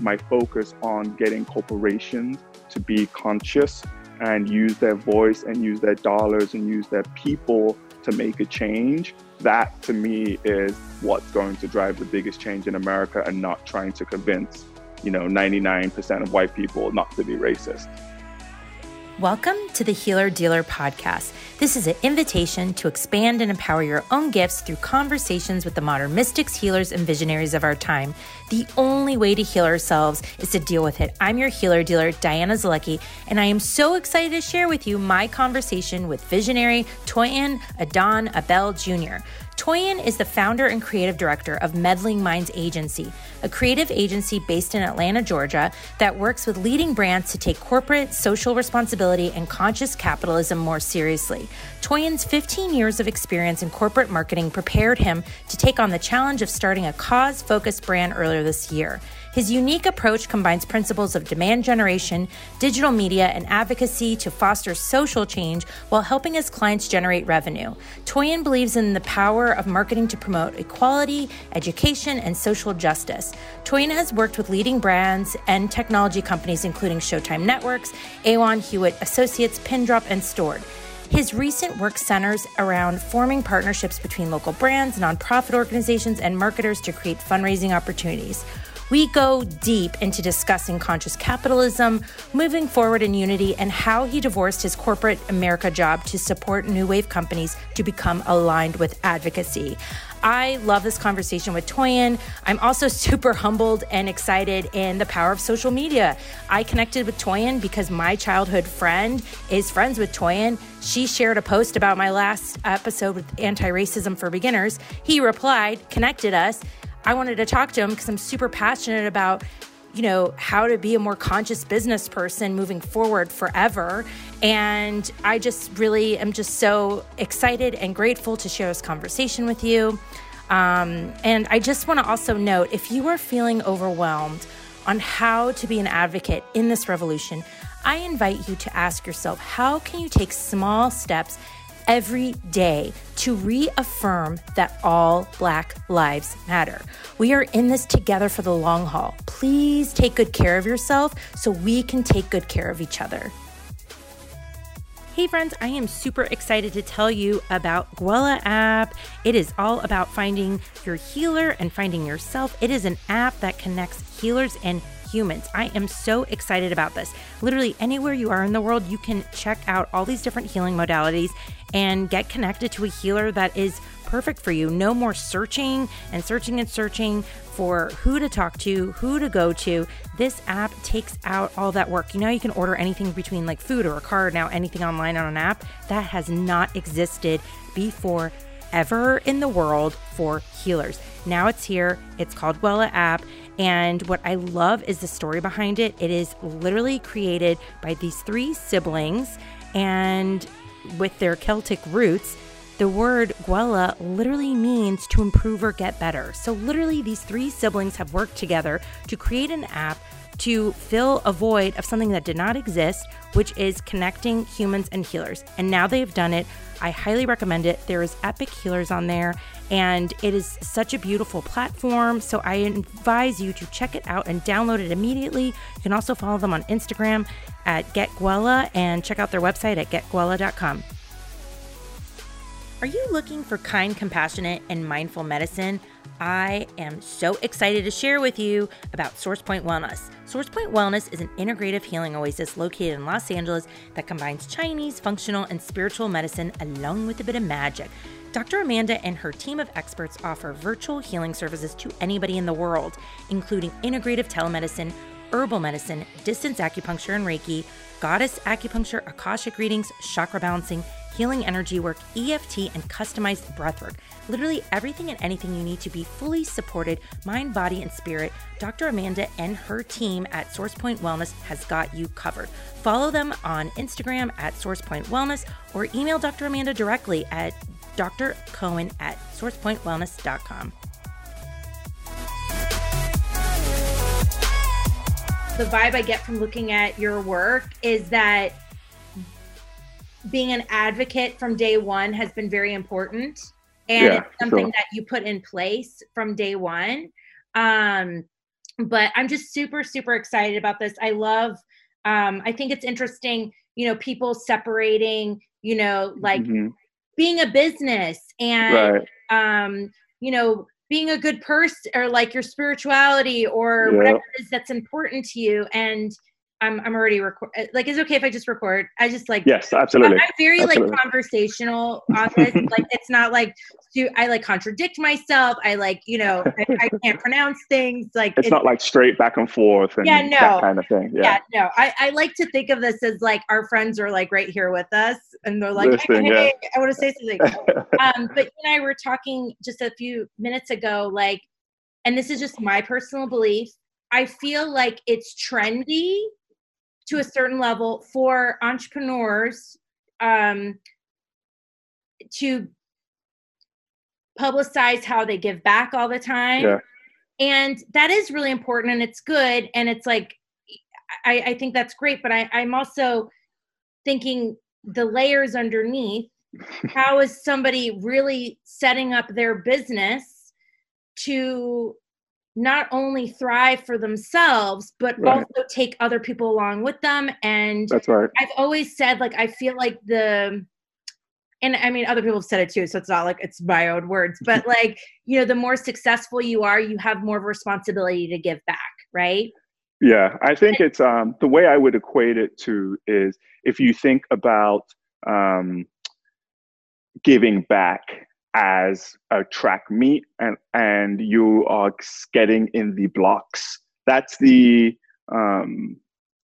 my focus on getting corporations to be conscious and use their voice and use their dollars and use their people to make a change, that to me is what's going to drive the biggest change in America and not trying to convince, you know, 99% of white people not to be racist. Welcome to the Healer Dealer Podcast. This is an invitation to expand and empower your own gifts through conversations with the modern mystics, healers, and visionaries of our time. The only way to heal ourselves is to deal with it. I'm your healer dealer, Diana Zalecki, and I am so excited to share with you my conversation with visionary Toyin Adon Abel Jr. Toyin is the founder and creative director of Meddling Minds Agency, a creative agency based in Atlanta, Georgia, that works with leading brands to take corporate social responsibility and conscious capitalism more seriously. Toyin's 15 years of experience in corporate marketing prepared him to take on the challenge of starting a cause focused brand earlier this year. His unique approach combines principles of demand generation, digital media, and advocacy to foster social change while helping his clients generate revenue. Toyin believes in the power of marketing to promote equality, education, and social justice. Toyin has worked with leading brands and technology companies including Showtime Networks, Aon Hewitt Associates, Pindrop, and Stored. His recent work centers around forming partnerships between local brands, nonprofit organizations, and marketers to create fundraising opportunities. We go deep into discussing conscious capitalism, moving forward in unity, and how he divorced his corporate America job to support new wave companies to become aligned with advocacy. I love this conversation with Toyin. I'm also super humbled and excited in the power of social media. I connected with Toyin because my childhood friend is friends with Toyin. She shared a post about my last episode with anti racism for beginners. He replied, connected us, I wanted to talk to him because I'm super passionate about you know how to be a more conscious business person moving forward forever. And i just really am just so excited and grateful to share this conversation with you. Um, and i just want to also note if you are feeling overwhelmed on how to be an advocate in this revolution i invite you to ask yourself how can you take small steps every day to reaffirm that all Black lives matter. We are in this together for the long haul. Please take good care of yourself so we can take good care of each other. Hey friends, I am super excited to tell you about Gwella app. It is all about finding your healer and finding yourself. It is an app that connects healers and humans. I am so excited about this. Literally, anywhere you are in the world, you can check out all these different healing modalities and get connected to a healer that is perfect for you. No more searching and searching and searching for who to talk to, who to go to. This app takes out all that work. You know, you can order anything between like food or a car, now anything online on an app. That has not existed before ever in the world for healers. Now it's here. It's called Gwella app. And what I love is the story behind it. It is literally created by these three siblings and with their Celtic roots, the word Gwella literally means to improve or get better. So, literally, these three siblings have worked together to create an app to fill a void of something that did not exist, which is connecting humans and healers. And now they've done it. I highly recommend it. There is epic healers on there, and it is such a beautiful platform. So I advise you to check it out and download it immediately. You can also follow them on Instagram at GetGwella and check out their website at getgwella.com. Are you looking for kind, compassionate, and mindful medicine? I am so excited to share with you about SourcePoint Wellness. SourcePoint Wellness is an integrative healing oasis located in Los Angeles that combines Chinese, functional, and spiritual medicine along with a bit of magic. Dr. Amanda and her team of experts offer virtual healing services to anybody in the world, including integrative telemedicine, herbal medicine, distance acupuncture and Reiki, goddess acupuncture, Akashic readings, chakra balancing, healing energy work, EFT, and customized breathwork. Literally everything and anything you need to be fully supported, mind, body, and spirit. Dr. Amanda and her team at SourcePoint Wellness has got you covered. Follow them on Instagram at SourcePoint Wellness or email Dr. Amanda directly at drcohen at sourcepointwellness.com. The vibe I get from looking at your work is that being an advocate from day one has been very important and yeah, it's something sure. that you put in place from day one um but I'm just super, super excited about this. I love, um, I think it's interesting, you know, people separating, you know, like mm-hmm. Being a business and, right. um, you know, being a good person or like your spirituality or yeah. whatever it is that's important to you. And I'm I'm already record. Uh, like, is it okay if I just record? I just like yes, absolutely. I'm very absolutely. like conversational on this. like, it's not like do I like contradict myself? I like you know I, I can't pronounce things. Like it's, it's, not like straight back and forth and yeah, no, that kind of thing. Yeah, yeah no. I I like to think of this as like our friends are like right here with us, and they're like, hey, hey, yeah. I want to say something. um, but you and I were talking just a few minutes ago, like, and this is just my personal belief. I feel like it's trendy to a certain level for entrepreneurs um, to publicize how they give back all the time. Yeah. And that is really important and it's good. And it's like, I, I think that's great. But I, I'm also thinking the layers underneath. how is somebody really setting up their business to not only thrive for themselves but right. also take other people along with them. And that's right. I've always said like i feel like the and i mean other people have said it too so it's not like it's my own words but like you know the more successful you are you have more of a responsibility to give back right? Yeah i think it's um the way i would equate it to is if you think about um giving back as a track meet and, and you are getting in the blocks. That's the um,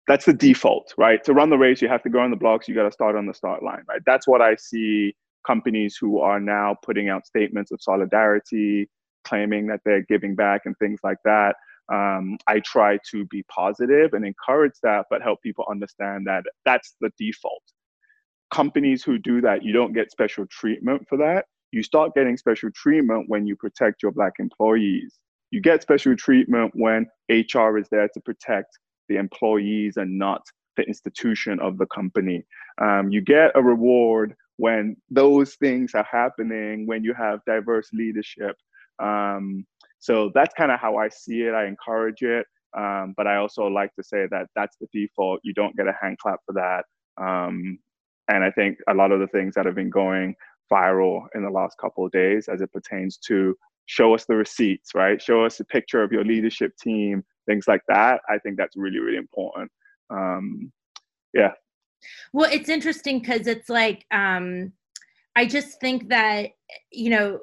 that's the default, right? To run the race, you have to go on the blocks. You got to start on the start line, right? That's what I see companies who are now putting out statements of solidarity, claiming that they're giving back and things like that. Um, I try to be positive and encourage that, but help people understand that that's the default. Companies who do that, you don't get special treatment for that you start getting special treatment when you protect your black employees. You get special treatment when HR is there to protect the employees and not the institution of the company. Um, you get a reward when those things are happening, when you have diverse leadership. Um, so that's kind of how I see it. I encourage it. Um, but I also like to say that that's the default. You don't get a hand clap for that. Um, and I think a lot of the things that have been going viral in the last couple of days as it pertains to show us the receipts, right? Show us a picture of your leadership team, things like that. I think that's really, really important. Um, yeah. Well, it's interesting because it's like, um, I just think that, you know,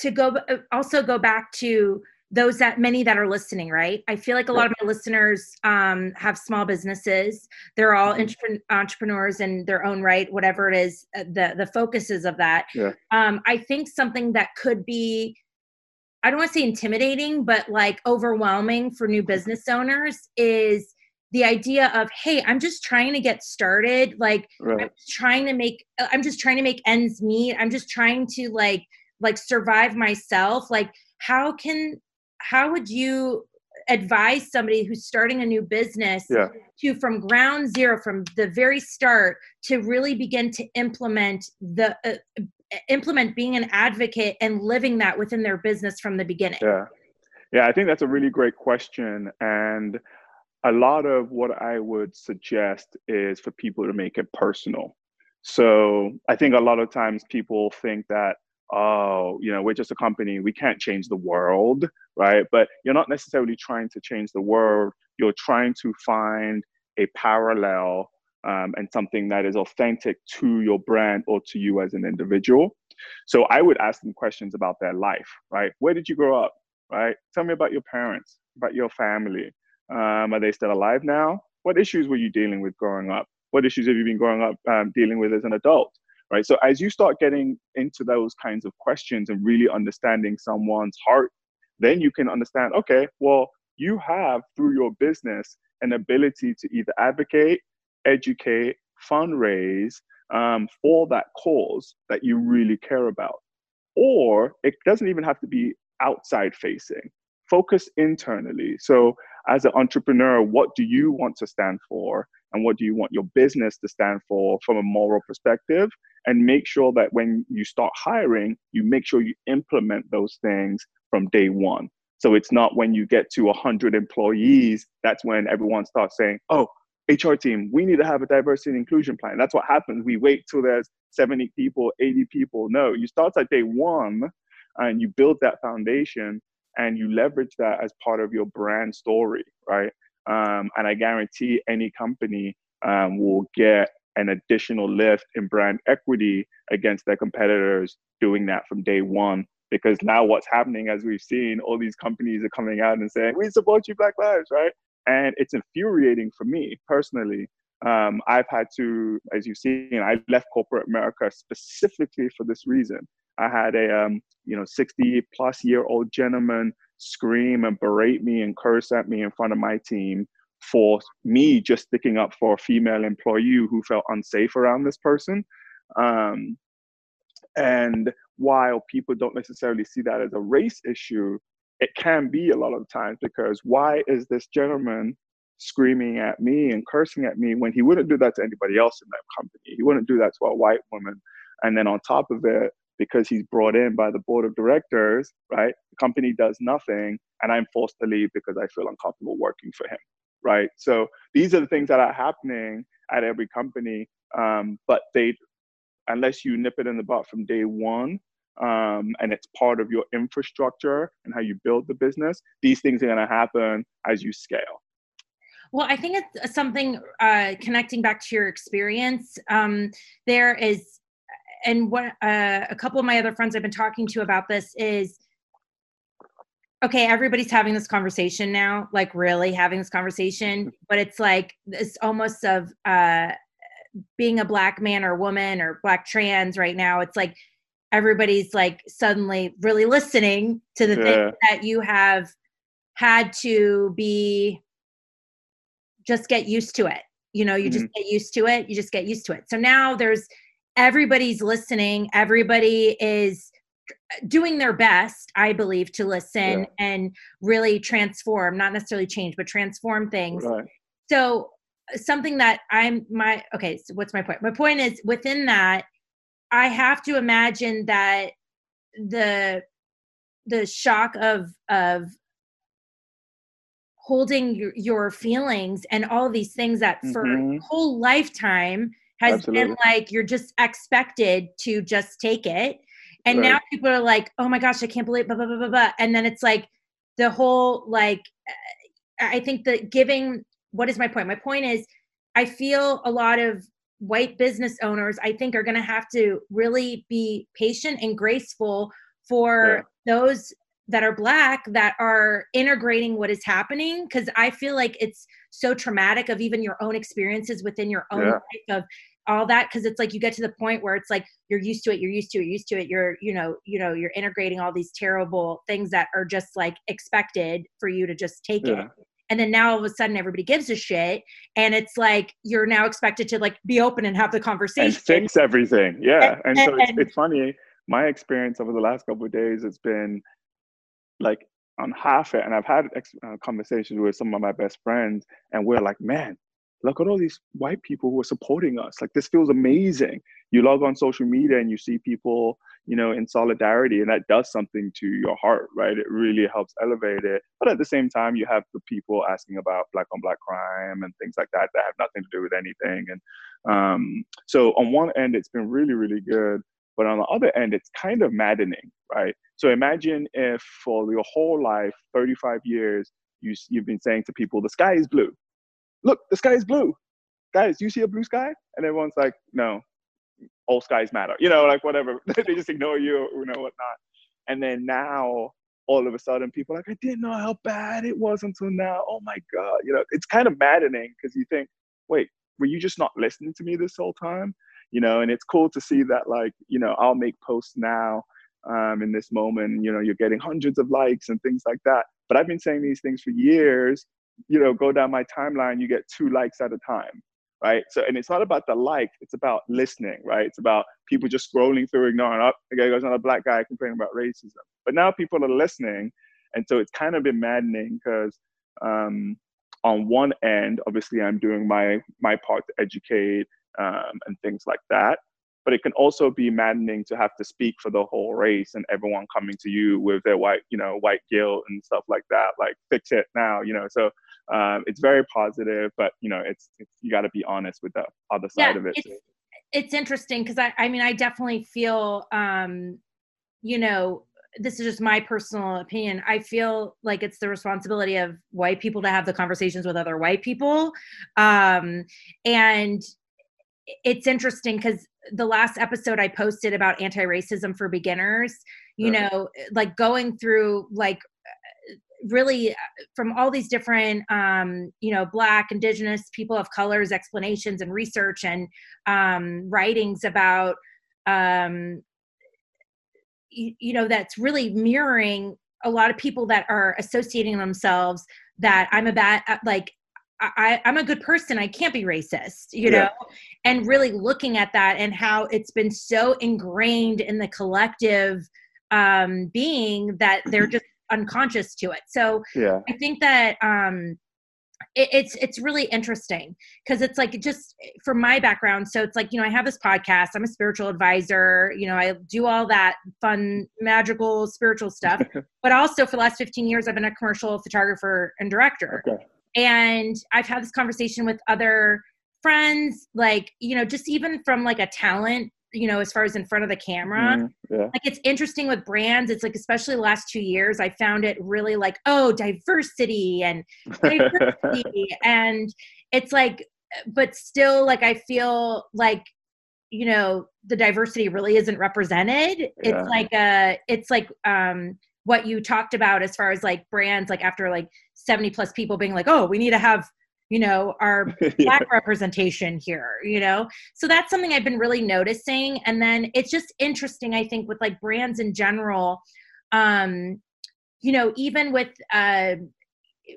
to go also go back to those that many that are listening right? I feel like a lot of my listeners um, have small businesses. They're all mm-hmm. entrepreneurs in their own right whatever it is uh, the the focuses of that. Yeah. um, i think something that could be i don't want to say intimidating but like overwhelming for new business owners is the idea of hey i'm just trying to get started like right. i'm trying to make uh, i'm just trying to make ends meet. I'm just trying to like like survive myself. Like how can how would you advise somebody who's starting a new business yeah. to from ground zero from the very start to really begin to implement the uh, implement being an advocate and living that within their business from the beginning? Yeah. Yeah i think that's a really great question and a lot of what i would suggest is for people to make it personal. So i think a lot of times people think that oh, you know, we're just a company, we can't change the world, right? But you're not necessarily trying to change the world, you're trying to find a parallel um, and something that is authentic to your brand or to you as an individual. So I would ask them questions about their life, right? Where did you grow up, right? Tell me about your parents, about your family. Um, are they still alive now? What issues were you dealing with growing up? What issues have you been growing up um, dealing with as an adult? Right? So as you start getting into those kinds of questions and really understanding someone's heart, then you can understand, okay, well, you have through your business an ability to either advocate, educate, fundraise um, for that cause that you really care about. Or it doesn't even have to be outside facing. Focus internally. So, as an entrepreneur, what do you want to stand for? And what do you want your business to stand for from a moral perspective? And make sure that when you start hiring, you make sure you implement those things from day one. So it's not when you get to 100 employees, that's when everyone starts saying, oh, HR team, we need to have a diversity and inclusion plan. That's what happens. We wait till there's 70 people, 80 people. No, you start at day one and you build that foundation and you leverage that as part of your brand story, right? Um, and I guarantee any company um, will get an additional lift in brand equity against their competitors doing that from day one. Because now what's happening, as we've seen, all these companies are coming out and saying, we support you, Black Lives, right? And it's infuriating for me personally. Um, I've had to, as you've seen, I left corporate America specifically for this reason. I had a, um, you know, 60 plus year old gentleman scream and berate me and curse at me in front of my team for me just sticking up for a female employee who felt unsafe around this person. Um, and while people don't necessarily see that as a race issue, it can be a lot of times because why is this gentleman screaming at me and cursing at me when he wouldn't do that to anybody else in that company? He wouldn't do that to a white woman. And then on top of it, because he's brought in by the board of directors, right? The company does nothing, and I'm forced to leave because I feel uncomfortable working for him, right? So these are the things that are happening at every company, um, but they, unless you nip it in the butt from day one, um, and it's part of your infrastructure and how you build the business, these things are going to happen as you scale. Well, I think it's something uh, connecting back to your experience. Um, there is and what uh, a couple of my other friends I've been talking to about this is okay, everybody's having this conversation now, like really having this conversation, but it's like it's almost of uh, being a black man or woman or black trans right now. It's like everybody's like suddenly really listening to the yeah. things that you have had to be just get used to it. You know, you mm-hmm. just get used to it. You just get used to it. So now there's everybody's listening everybody is doing their best i believe to listen yeah. and really transform not necessarily change but transform things right. so something that i'm my okay so what's my point my point is within that i have to imagine that the the shock of of holding your, your feelings and all these things that for mm-hmm. whole lifetime has Absolutely. been like you're just expected to just take it. And right. now people are like, oh my gosh, I can't believe blah, blah, blah, blah, blah. And then it's like the whole like uh, I think that giving what is my point? My point is I feel a lot of white business owners I think are gonna have to really be patient and graceful for yeah. those that are black that are integrating what is happening because i feel like it's so traumatic of even your own experiences within your own yeah. life of all that because it's like you get to the point where it's like you're used to it you're used to it you're used to it you're you know you know you're integrating all these terrible things that are just like expected for you to just take yeah. it and then now all of a sudden everybody gives a shit and it's like you're now expected to like be open and have the conversation. and fix everything yeah. And, and so it's, it's funny my experience over the last couple of days has been like on half it and i've had uh, conversations with some of my best friends and we're like man look at all these white people who are supporting us. Like this feels amazing. You log on social media and you see people you know in solidarity and that does something to your heart right? It really helps elevate it. But at the same time you have the people asking about black on black crime and things like that that have nothing to do with anything. And um, so on one end it's been really really good but on the other end it's kind of maddening right? So imagine if for your whole life 35 years you, you've been saying to people the sky is blue look, the sky is blue. Guys, do you see a blue sky? And everyone's like, no, all skies matter. You know, like whatever. they just ignore you you know whatnot. And then now all of a sudden people like, I didn't know how bad it was until now. Oh my God. You know, it's kind of maddening because you think, wait, were you just not listening to me this whole time? You know, and it's cool to see that like, you know, I'll make posts now um, in this moment, you know, you're getting hundreds of likes and things like that. But I've been saying these things for years you know, go down my timeline, you get two likes at a time, right? So, and it's not about the like, it's about listening, right? It's about people just scrolling through, ignoring, up. Oh, okay, there's another black guy complaining about racism. But now people are listening. And so it's kind of been maddening because um, on one end, obviously I'm doing my, my part to educate um, and things like that. but it can also be maddening to have to speak for the whole race and everyone coming to you with their white, you know, white guilt and stuff like that. Like fix it now, you know. So um, it's very positive, but you know, it's, it's you got to be honest with the other side yeah, of it. It's, it's interesting because I, I mean, I definitely feel, um, you know, this is just my personal opinion. I feel like it's the responsibility of white people to have the conversations with other white people. Um, and it's interesting because the last episode I posted about anti racism for beginners, you uh-huh. know, like going through like really uh, from all these different um, you know black indigenous people of colors explanations and research and um, writings about um, you, you know that's really mirroring a lot of people that are associating themselves that i'm a bad uh, like I, I'm a good person. I can't be racist, you know, and really looking at that and how it's been so ingrained in the collective um, being that they're just unconscious to it. So yeah. I think that um, it, it's it's really interesting because it's like just from my background so it's like you know i have this podcast i'm a spiritual advisor you know i do all that fun magical spiritual stuff but also for the last 15 years i've been a commercial photographer and director okay. and i've had this conversation with other friends like you know just even from like a talent you know as far as in front of the camera. Mm, yeah. like it's interesting with brands. It's like especially the last two years i found it really like oh diversity and diversity. And it's like but still like i feel like you know the diversity really isn't represented. Yeah. it's like a uh, it's like um what you talked about as far as like brands like after like 70 plus people being like oh we need to have you know our yeah. black representation here you know? So that's something i've been really noticing and then it's just interesting i think with like brands in general um you know even with uh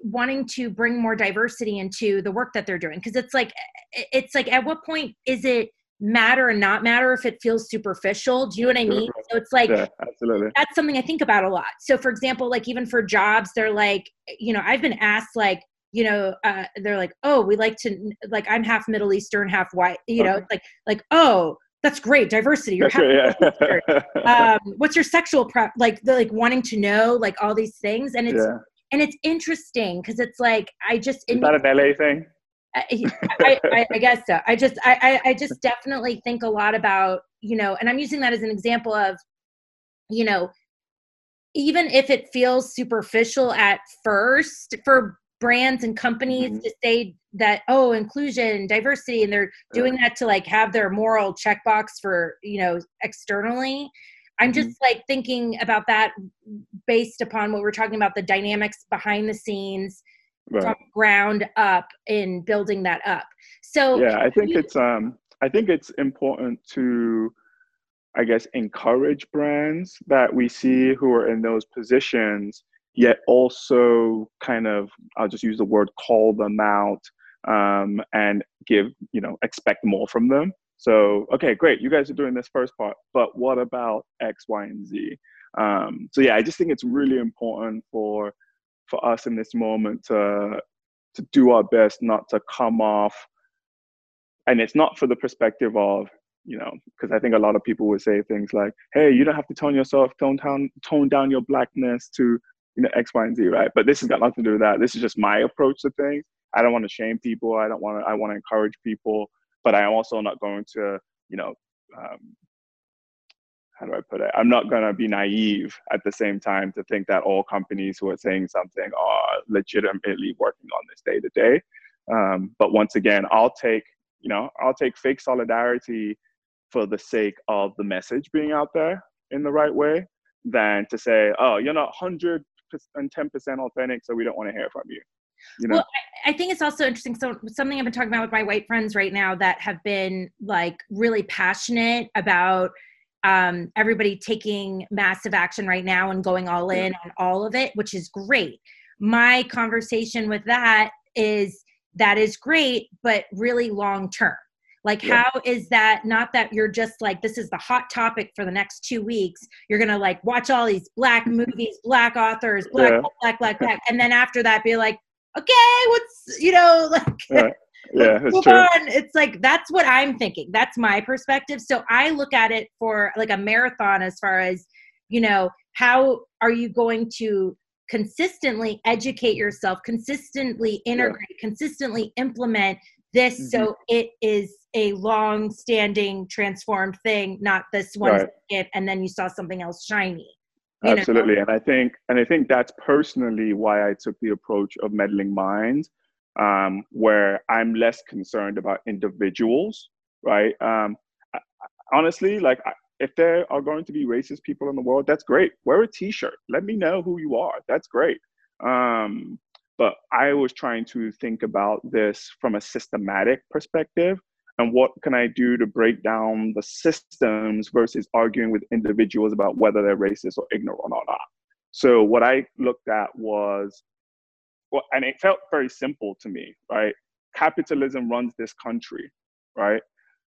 wanting to bring more diversity into the work that they're doing because it's like it's like at what point is it matter and not matter if it feels superficial? Do you know what i mean? So it's like yeah, absolutely. that's something i think about a lot. So for example like even for jobs they're like you know i've been asked like you know uh, they're like oh we like to like i'm half middle eastern half white you know okay. like like oh that's great diversity you're half yeah. um, what's your sexual pre- like the like wanting to know like all these things and it's yeah. and it's interesting because it's like i just is that an la thing I, I, I, guess so. I just, I, I just definitely think a lot about, you know, and I'm using that as an example of, you know, even if it feels superficial at first for brands and companies mm-hmm. to say that oh inclusion diversity and they're doing that to like have their moral checkbox for you know externally i'm just mm-hmm. like thinking about that based upon what we're talking about the dynamics behind the scenes right. from ground up in building that up so yeah i think it's um i think it's important to i guess encourage brands that we see who are in those positions yet also kind of i'll just use the word call them out um, and give you know expect more from them. So okay great you guys are doing this first part but what about x y and z? Um, so yeah i just think it's really important for for us in this moment to to do our best not to come off and it's not for the perspective of you know because i think a lot of people would say things like hey you don't have to tone yourself tone down tone down your blackness to you know X, Y, and Z, right? But this has got nothing to do with that. This is just my approach to things. I don't want to shame people. I don't want to. I want to encourage people, but I am also not going to, you know, um, how do I put it? I'm not going to be naive at the same time to think that all companies who are saying something are legitimately working on this day to day. Um, but once again, I'll take, you know, I'll take fake solidarity for the sake of the message being out there in the right way than to say, oh, you're not 100 and 10% authentic, so we don't want to hear from you. You know? Well, I, I think it's also interesting. So something I've been talking about with my white friends right now that have been like really passionate about um, everybody taking massive action right now and going all in on all of it, which is great. My conversation with that is that is great, but really long term. Like, yeah. how is that not that you're just like, this is the hot topic for the next two weeks? You're going to like watch all these black movies, black authors, black, yeah. black, black, black. And then after that, be like, okay, what's, you know, like, yeah. yeah, it's true. On. It's like that's what I'm thinking. That's my perspective. So I look at it for like a marathon as far as, you know, how are you going to consistently educate yourself, consistently integrate, yeah. consistently implement this mm-hmm. so it is a long standing transformed thing, not this one right. and then you saw something else shiny. Absolutely. Know? And I think and I think that's personally why I took the approach of meddling minds um, where I'm less concerned about individuals, right? Um, honestly, like if there are going to be racist people in the world, that's great. Wear a T-shirt. Let me know who you are. That's great. Um, but I was trying to think about this from a systematic perspective and what can I do to break down the systems versus arguing with individuals about whether they're racist or ignorant or not. So what I looked at was well, and it felt very simple to me, right? Capitalism runs this country, right?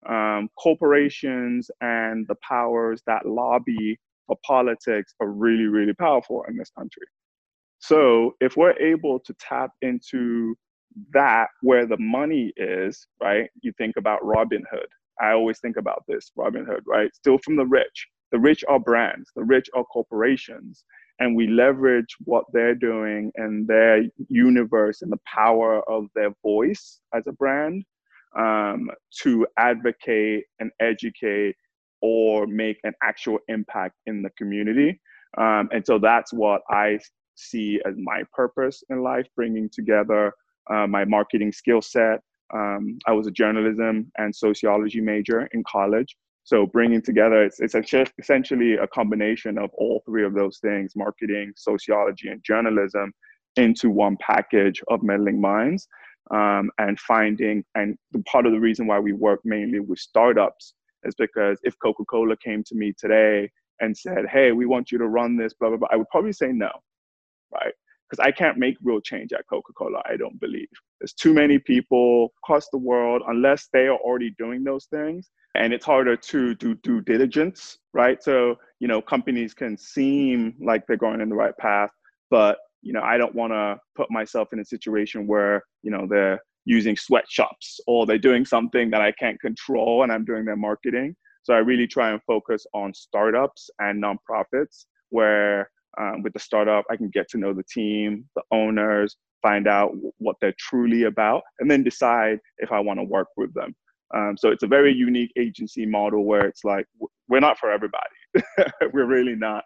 Um, corporations and the powers that lobby for politics are really, really powerful in this country. So if we're able to tap into that where the money is, right? You think about Robin Hood. I always think about this Robin Hood, right? Still from the rich. The rich are brands, the rich are corporations and we leverage what they're doing and their universe and the power of their voice as a brand um, to advocate and educate or make an actual impact in the community. Um, and so that's what I see as my purpose in life, bringing together uh, my marketing skill set. Um, I was a journalism and sociology major in college. So bringing together, it's, it's essentially a combination of all three of those things, marketing, sociology, and journalism into one package of meddling minds um, and finding, and part of the reason why we work mainly with startups is because if Coca-Cola came to me today and said, hey, we want you to run this, blah, blah, blah, I would probably say no, right? Because I can't make real change at Coca-Cola, I don't believe. There's too many people across the world, unless they are already doing those things, and it's harder to do due diligence, right? So, you know, companies can seem like they're going in the right path, but, you know, I don't want to put myself in a situation where, you know, they're using sweatshops or they're doing something that I can't control and I'm doing their marketing. So I really try and focus on startups and nonprofits where um, with the startup, I can get to know the team, the owners, find out what they're truly about, and then decide if I want to work with them. Um, so it's a very unique agency model where it's like we're not for everybody. we're really not.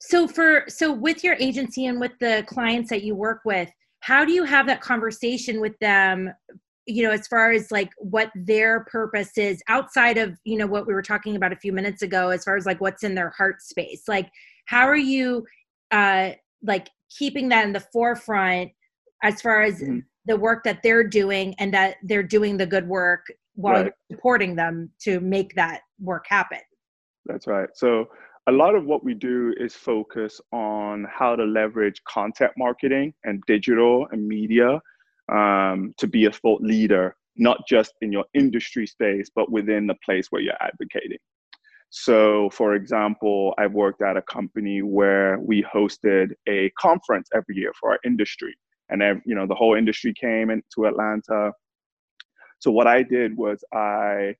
So for so with your agency and with the clients that you work with, how do you have that conversation with them? You know, as far as like what their purpose is outside of you know what we were talking about a few minutes ago, as far as like what's in their heart space. Like, how are you uh like keeping that in the forefront as far as mm-hmm. the work that they're doing and that they're doing the good work while right. supporting them to make that work happen. That's right. So a lot of what we do is focus on how to leverage content marketing and digital and media um, to be a thought leader, not just in your industry space, but within the place where you're advocating. So, for example, I've worked at a company where we hosted a conference every year for our industry, and you know the whole industry came into Atlanta. So what I did was I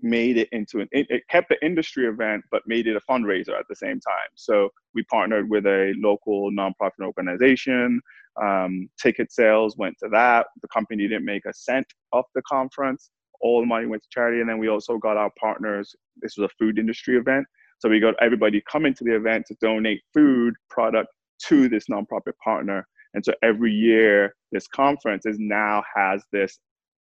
made it into an it, kept the industry event but made it a fundraiser at the same time. So we partnered with a local nonprofit organization. Um, ticket sales went to that. The company didn't make a cent off the conference all the money went to charity and then we also got our partners this was a food industry event so we got everybody coming to the event to donate food product to this nonprofit partner and so every year this conference is now has this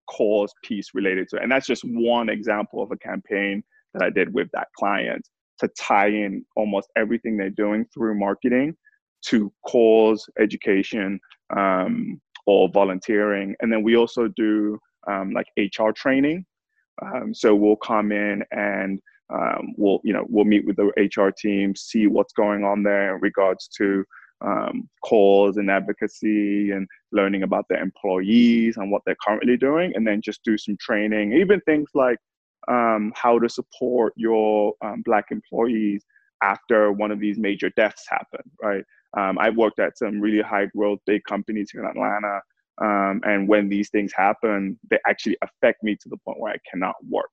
cause piece related to it. And that's just one example of a campaign that I did with that client to tie in almost everything they're doing through marketing to cause education um, or volunteering. And then we also do um, like HR training. Um, so we'll come in and um, we'll, you know, we'll meet with the HR team, see what's going on there in regards to um, and advocacy and learning about their employees and what they're currently doing, and then just do some training, even things like um, how to support your um, Black employees after one of these major deaths happen, right? Um, I've worked at some really high growth big companies here in Atlanta Um, and when these things happen, they actually affect me to the point where I cannot work.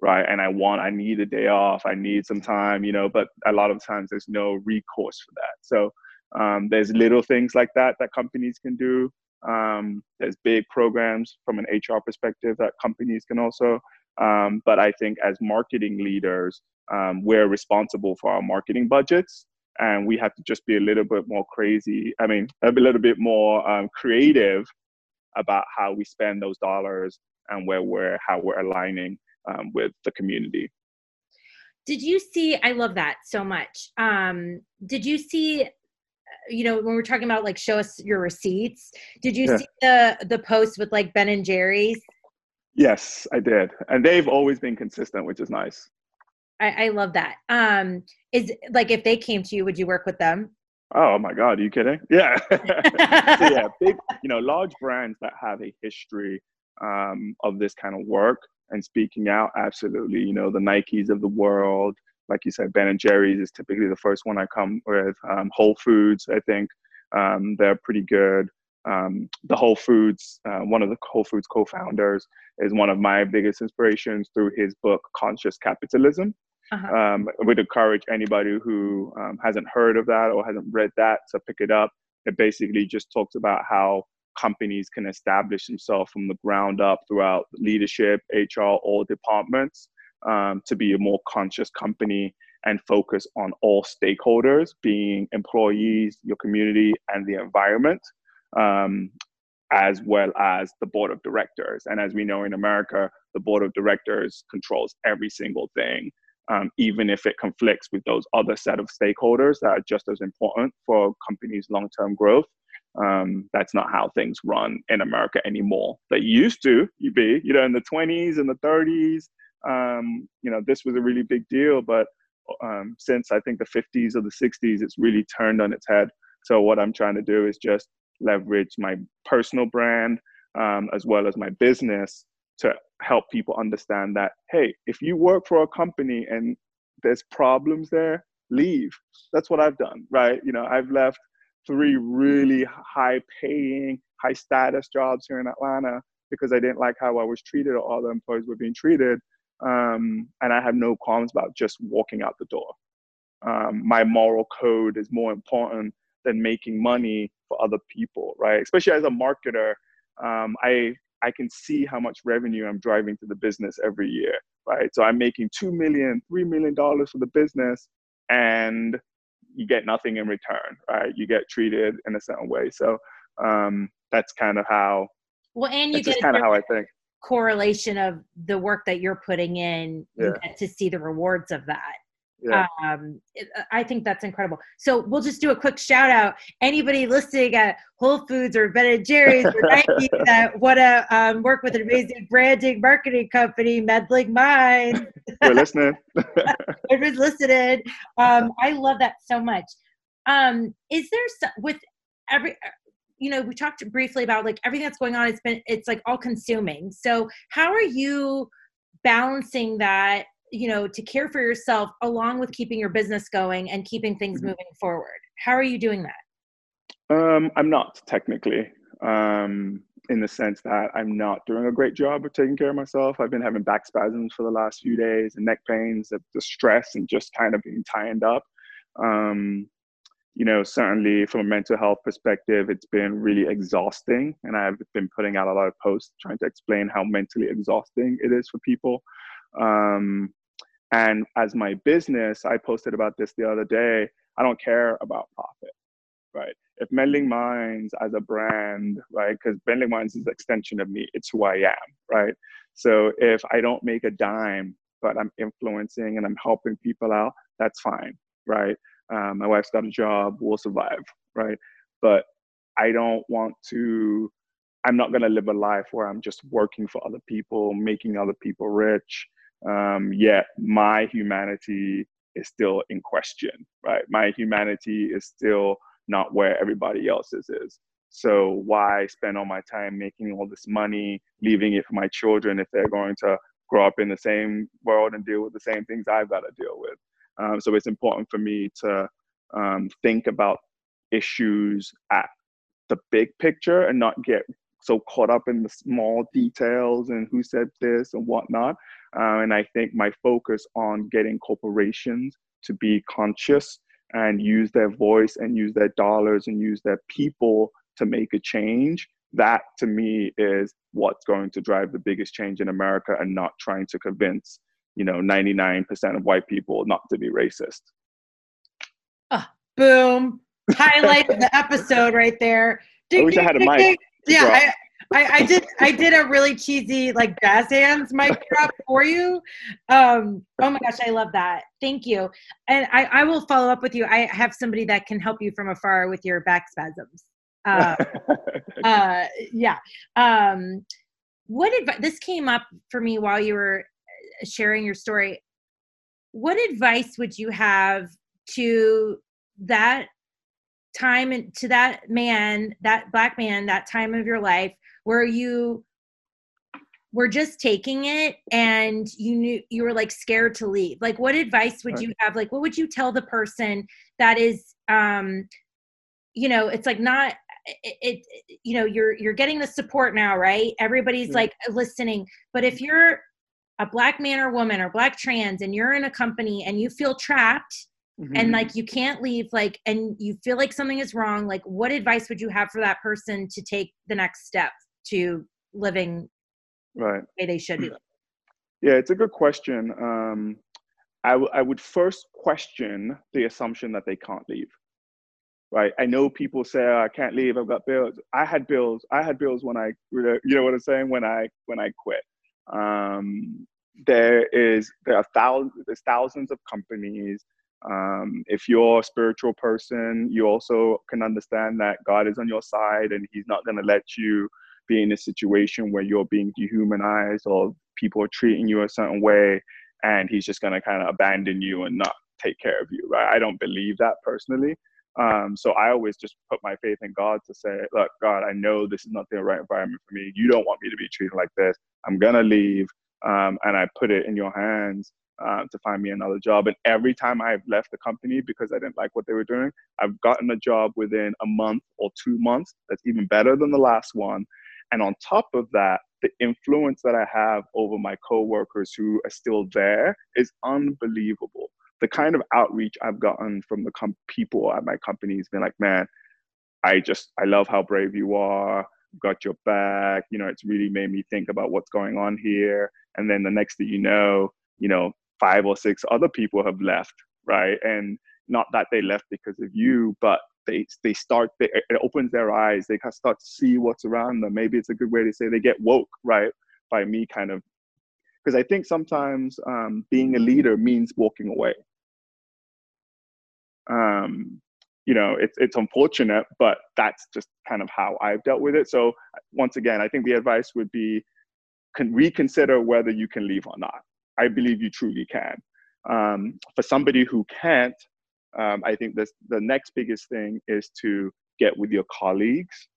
Right. And I want, I need a day off. I need some time, you know, but a lot of times there's no recourse for that. So um, there's little things like that that companies can do. Um, there's big programs from an HR perspective that companies can also. Um, but I think as marketing leaders, um, we're responsible for our marketing budgets and we have to just be a little bit more crazy. I mean, a little bit more um, creative about how we spend those dollars and where we're how we're aligning um, with the community. Did you see? I love that so much. Um, did you see? You know, when we're talking about like show us your receipts, did you yeah. see the the post with like Ben and Jerry's? Yes, I did, and they've always been consistent, which is nice. I, I love that. Um, is like if they came to you, would you work with them? Oh my God, are you kidding? Yeah. so yeah, big, you know, large brands that have a history um, of this kind of work and speaking out, absolutely. You know, the Nikes of the world, like you said, Ben and Jerry's is typically the first one I come with. Um, Whole Foods, I think um, they're pretty good. Um, the Whole Foods, uh, one of the Whole Foods co-founders, is one of my biggest inspirations through his book Conscious Capitalism. Uh-huh. Um, would encourage anybody who um, hasn't heard of that or hasn't read that to pick it up. It basically just talks about how companies can establish themselves from the ground up throughout leadership, HR, all departments um, to be a more conscious company and focus on all stakeholders, being employees, your community, and the environment, um, as well as the board of directors. And as we know in America, the board of directors controls every single thing um, even if it conflicts with those other set of stakeholders that are just as important for companies' long-term growth. Um, that's not how things run in America anymore. They used to be, you know, in the 20s and the 30s. Um, you know, this was a really big deal, but um, since I think the 50s or the 60s, it's really turned on its head. So what I'm trying to do is just leverage my personal brand um, as well as my business to help people understand that hey if you work for a company and there's problems there leave. That's what i've done right? You know i've left three really high paying high status jobs here in atlanta because i didn't like how i was treated or all the employees were being treated um, and i have no qualms about just walking out the door. Um, my moral code is more important than making money for other people right? Especially as a marketer um, I I can see how much revenue I'm driving to the business every year, right? So I'm making two million, three million dollars for the business, and you get nothing in return, right? You get treated in a certain way. So um, that's kind of how. Well, and you get kind of how I think correlation of the work that you're putting in. You get to see the rewards of that yeah. um i think that's incredible. So we'll just do a quick shout out. Anybody listening at whole foods or ben and jerry's or nike that want to um, work with an amazing branding marketing company meddling Mind. we're listening. Everyone's listening. Um i love that so much. Um is there with every you know we talked briefly about like everything that's going on it's been it's like all consuming. So how are you balancing that you know to care for yourself along with keeping your business going and keeping things mm-hmm. moving forward. How are you doing that? Um, i'm not technically um, in the sense that i'm not doing a great job of taking care of myself. I've been having back spasms for the last few days and neck pains the stress and just kind of being tied up. Um, you know certainly from a mental health perspective it's been really exhausting and i've been putting out a lot of posts trying to explain how mentally exhausting it is for people. Um, and as my business, I posted about this the other day. I don't care about profit, right? If Meddling Minds as a brand, right? Because Meddling Minds is an extension of me. It's who I am, right? So if I don't make a dime, but I'm influencing and I'm helping people out, that's fine, right? Um, my wife's got a job, we'll survive, right? But I don't want to. I'm not gonna live a life where I'm just working for other people, making other people rich, um, yet my humanity is still in question, right? My humanity is still not where everybody else's is. So why spend all my time making all this money, leaving it for my children if they're going to grow up in the same world and deal with the same things I've got to deal with? Um, so it's important for me to um, think about issues at the big picture and not get so caught up in the small details and who said this and whatnot. Uh, and I think my focus on getting corporations to be conscious and use their voice and use their dollars and use their people to make a change that to me is what's going to drive the biggest change in america and not trying to convince you know 99% of white people not to be racist. Oh, boom. Highlight of the episode right there. Ding, i wish ding, i had a ding, mic yeah I, I, I, did I did a really cheesy like jazz hands mic drop for you. Um, oh my gosh, I love that. Thank you. And I, I will follow up with you. I have somebody that can help you from afar with your back spasms. Uh, uh, yeah. Um, what advice? This came up for me while you were uh, sharing your story. What advice would you have to that time and to that man, that black man, that time of your life where you were just taking it and you knew you were like scared to leave. Like what advice would you have? Like what would you tell the person that is um you know it's like not it, it you know you're you're getting the support now right? Everybody's like listening. But if you're a black man or woman or black trans and you're in a company and you feel trapped mm-hmm. and like you can't leave like and you feel like something is wrong like what advice would you have for that person to take the next step to living right the way they should be living? Yeah, it's a good question. Um, I, w- I would first question the assumption that they can't leave. Right. I know people say oh, I can't leave. I've got bills. I had bills. I had bills when I, you know what I'm saying? When I when I quit. Um, there is there are thousands. There's thousands of companies. Um, if you're a spiritual person, you also can understand that God is on your side and He's not going to let you be in a situation where you're being dehumanized or people are treating you a certain way and he's just going to kind of abandon you and not take care of you right i don't believe that personally um, so i always just put my faith in god to say look god i know this is not the right environment for me you don't want me to be treated like this i'm going to leave um, and i put it in your hands uh, to find me another job. And every time I've left the company because I didn't like what they were doing, I've gotten a job within a month or two months that's even better than the last one. And on top of that, the influence that I have over my coworkers who are still there is unbelievable. The kind of outreach I've gotten from the com- people at my company has been like, man, I just, I love how brave you are. Got your back. You know, it's really made me think about what's going on here. And then the next thing you know, you know, five or six other people have left, right? And not that they left because of you, but they they start they, it opens their eyes. They start to see what's around them. Maybe it's a good way to say they get woke right by me kind of because i think sometimes um, being a leader means walking away. Um, you know it's it's unfortunate but that's just kind of how i've dealt with it. So once again i think the advice would be can reconsider whether you can leave or not. I believe you truly can. Um, for somebody who can't um, I think this, the next biggest thing is to get with your colleagues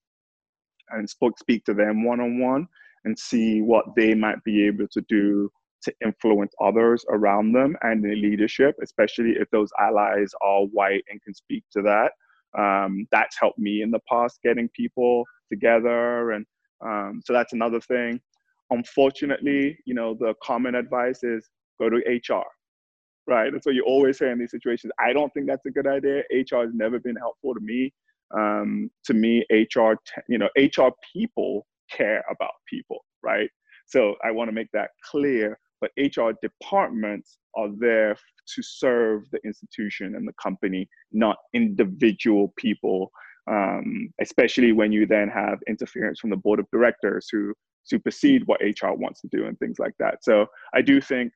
and speak to them one on one and see what they might be able to do to influence others around them and in leadership, especially if those allies are white and can speak to that. Um, that's helped me in the past getting people together. And um, so that's another thing. Unfortunately, you know, the common advice is go to HR right? That's what you always say in these situations. I don't think that's a good idea. HR has never been helpful to me. Um, to me, HR, you know, HR people care about people, right? So I want to make that clear. But HR departments are there to serve the institution and the company, not individual people. Um, especially when you then have interference from the board of directors who supersede what HR wants to do and things like that. So I do think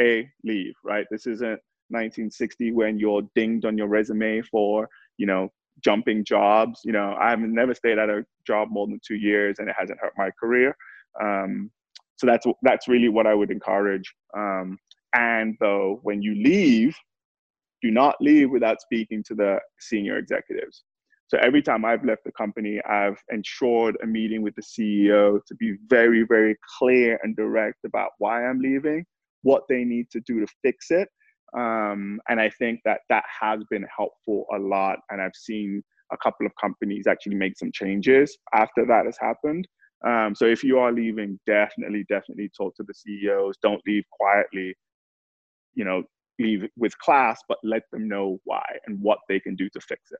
a leave right? This isn't 1960 when you're dinged on your resume for you know jumping jobs. You know i've never stayed at a job more than two years and it hasn't hurt my career. Um, so that's that's really what i would encourage. Um, and though when you leave do not leave without speaking to the senior executives. So every time I've left the company, I've ensured a meeting with the CEO to be very, very clear and direct about why I'm leaving what they need to do to fix it. Um, and I think that that has been helpful a lot. And I've seen a couple of companies actually make some changes after that has happened. Um, so if you are leaving, definitely, definitely talk to the CEOs. Don't leave quietly. You know, leave with class, but let them know why and what they can do to fix it.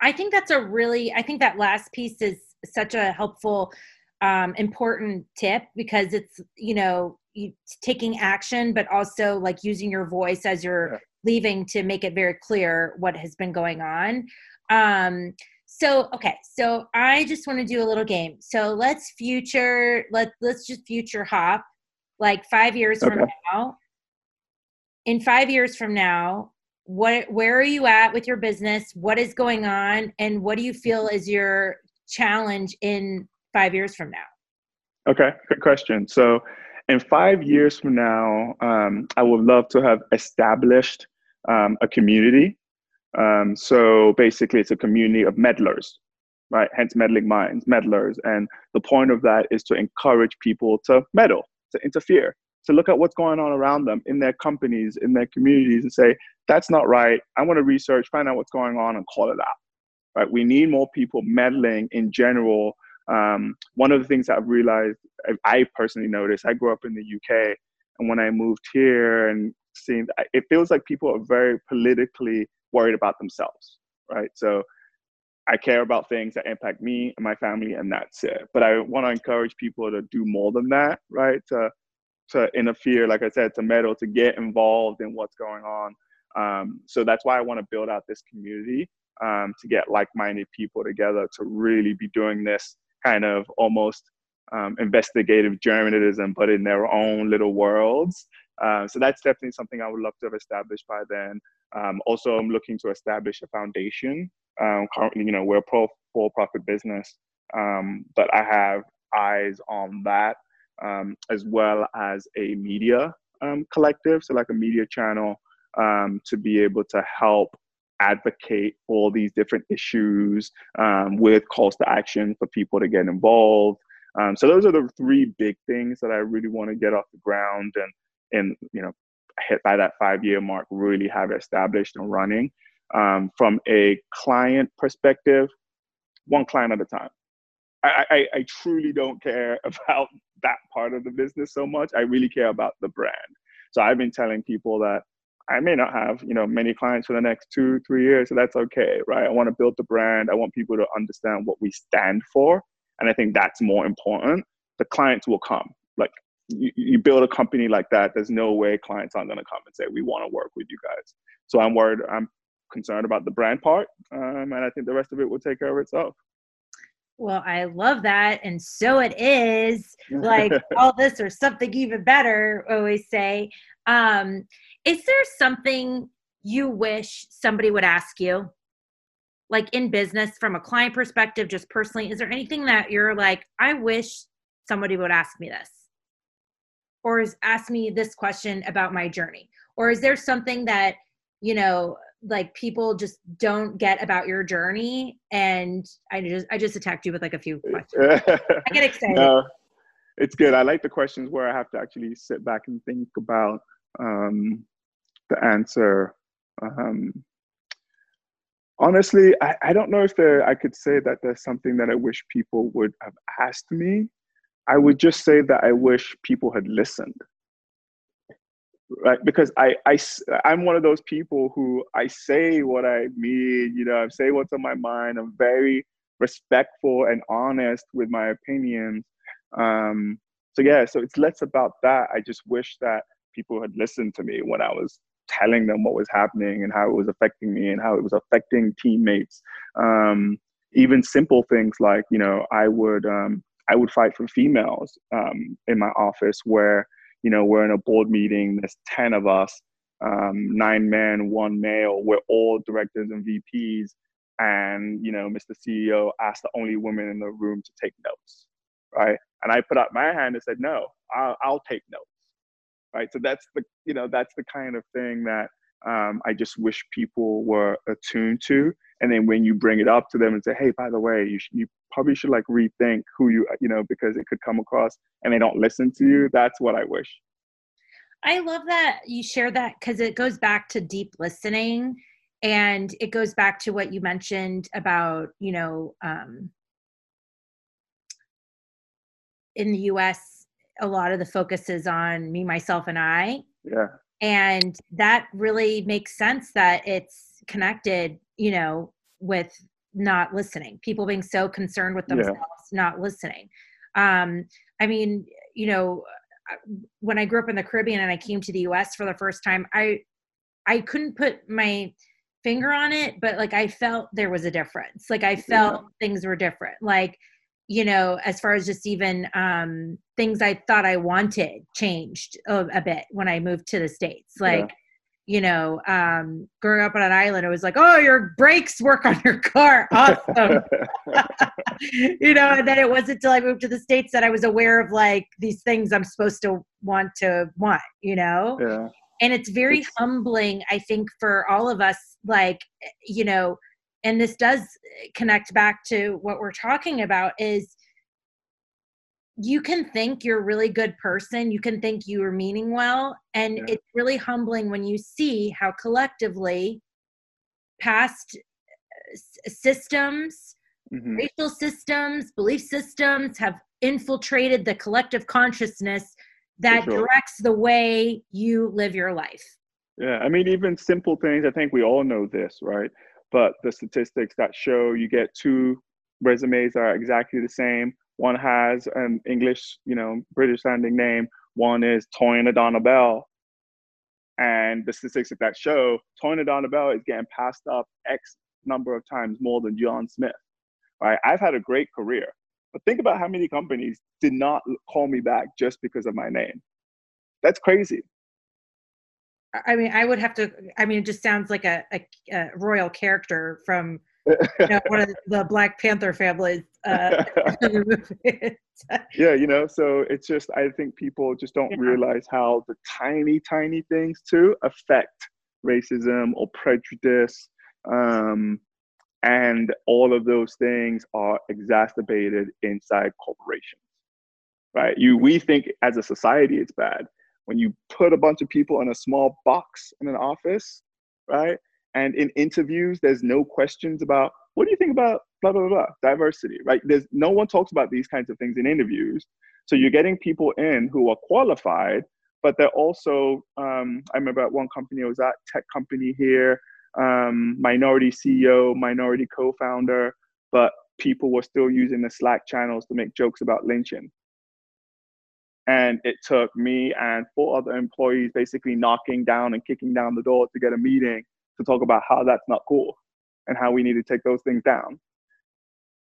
I think that's a really, I think that last piece is such a helpful, um, important tip because it's, you know, you, taking action, but also like using your voice as you're yeah. leaving to make it very clear what has been going on. Um, so okay, so I just want to do a little game. So let's future let let's just future hop like 5 years okay. from now. In 5 years from now, what where are you at with your business? What is going on and what do you feel is your challenge in 5 years from now? Okay, good question. So in five years from now, um, I would love to have established um, a community um, so basically, it's a community of meddlers, right? Hence, meddling minds, meddlers. And the point of that is to encourage people to meddle, to interfere, to look at what's going on around them in their companies, in their communities, and say, that's not right. I want to research, find out what's going on, and call it out. Right? We need more people meddling in general. Um, one of the things I've realized, I personally noticed, I grew up in the UK, and when I moved here and seeing, it feels like people are very politically worried about themselves, right? So I care about things that impact me and my family, and that's it. But I want to encourage people to do more than that, right? To to interfere, like I said, to meddle, to get involved in what's going on. Um, so that's why I want to build out this community um, to get like-minded people together to really be doing this kind of almost um, investigative journalism, but in their own little worlds. Uh, so that's definitely something I would love to have established by then. Um, also, I'm looking to establish a foundation. Um, currently, you know, we're a pro for-profit business, um, but I have eyes on that um, as well as a media um, collective, so like a media channel to be able to help advocate for these different issues with calls to action for people to get involved. so those are the three big things that I really want to get off the ground and and you know hit by that five year mark really have established and running. Um, from a client perspective one client at a time. I, I, I truly don't care about that part of the business so much. I really care about the brand. So i've been telling people that i may not have you know many clients for the next two three years so that's okay right i want to build the brand i want people to understand what we stand for and i think that's more important the clients will come like you, you build a company like that, there's no way clients aren't going to come and say, we want to work with you guys. So I'm worried, I'm concerned about the brand part. Um, and I think the rest of it will take care of itself. Well, I love that. And so it is like all this or something even better, always say. Um, is there something you wish somebody would ask you? Like in business, from a client perspective, just personally, is there anything that you're like, I wish somebody would ask me this? or is ask me this question about my journey or is there something that you know like people just don't get about your journey and i just i just attacked you with like a few questions i get excited no, it's good i like the questions where i have to actually sit back and think about um, the answer um, honestly I, I don't know if there i could say that there's something that i wish people would have asked me I would just say that I wish people had listened. Right, because I, I, I'm one of those people who I say what I mean, you know, I say what's on my mind. I'm very respectful and honest with my opinions. Um, so yeah, so it's less about that. I just wish that people had listened to me when I was telling them what was happening and how it was affecting me and how it was affecting teammates. Um, even simple things like, you know, I would um, I would fight for females um, in my office where, you know, we're in a board meeting, there's 10 of us, um, nine men, one male, we're all directors and VPs. And, you know, Mr. CEO asked the only woman in the room to take notes, right? And I put up my hand and said, no, I'll, I'll take notes, right? So that's the, you know, that's the kind of thing that um, I just wish people were attuned to. And then when you bring it up to them and say, hey, by the way, you, sh- you probably should like rethink who you, you know, because it could come across and they don't listen to you. That's what I wish. I love that you share that because it goes back to deep listening and it goes back to what you mentioned about you know um, in the us a lot of the focus is on me myself and i. Yeah. And that really makes sense that it's connected you know with not listening people being so concerned with themselves yeah. not listening. Um i mean you know when i grew up in the caribbean and i came to the us for the first time i i couldn't put my finger on it but like i felt there was a difference. Like i felt yeah. things were different. Like you know as far as just even um things i thought i wanted changed a, a bit when i moved to the states. Like yeah. you know um growing up on an island it was like oh your brakes work on your car. Awesome. You know and then it wasn't until i moved to the states that i was aware of like these things i'm supposed to want to want you know? Yeah. And it's very it's, humbling i think for all of us like you know and this does connect back to what we're talking about is you can think you're a really good person you can think you are meaning well and yeah. it's really humbling when you see how collectively past uh, systems mm-hmm. racial systems belief systems have infiltrated the collective consciousness that sure. directs the way you live your life. Yeah, I mean, even simple things, I think we all know this, right? But the statistics that show you get two resumes that are exactly the same. One has an English, you know, British sounding name. One is Toyin Bell. And the statistics that show Toyin Bell is getting passed up X number of times more than John Smith. Right? I've had a great career. But think about how many companies did not call me back just because of my name. That's crazy. I mean, I would have to. I mean, it just sounds like a, a, a royal character from you know, one of the Black Panther families. Uh, yeah, you know, so it's just I think people just don't yeah. realize how the tiny, tiny things too affect racism or prejudice. Um, and all of those things are exacerbated inside corporations right you we think as a society it's bad when you put a bunch of people in a small box in an office right? And in interviews there's no questions about what do you think about blah blah blah, diversity right? There's no one talks about these kinds of things in interviews. So you're getting people in who are qualified but they're also um, i remember at one company i was at tech company here um, minority CEO, minority co-founder, but people were still using the Slack channels to make jokes about lynching. And it took me and four other employees basically knocking down and kicking down the door to get a meeting to talk about how that's not cool and how we need to take those things down.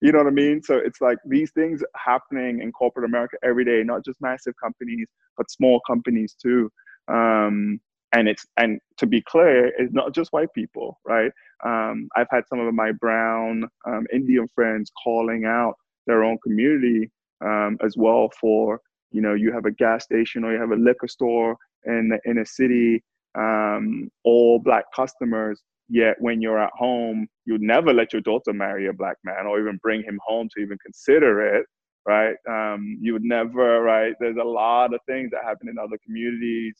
You know what I mean? So it's like these things happening in corporate America every day, not just massive companies, but small companies too. Um, and it's and to be clear it's not just white people right um, i've had some of my brown um, indian friends calling out their own community um, as well for you know you have a gas station or you have a liquor store in in a city um, all black customers yet when you're at home you'd never let your daughter marry a black man or even bring him home to even consider it right um, you would never right there's a lot of things that happen in other communities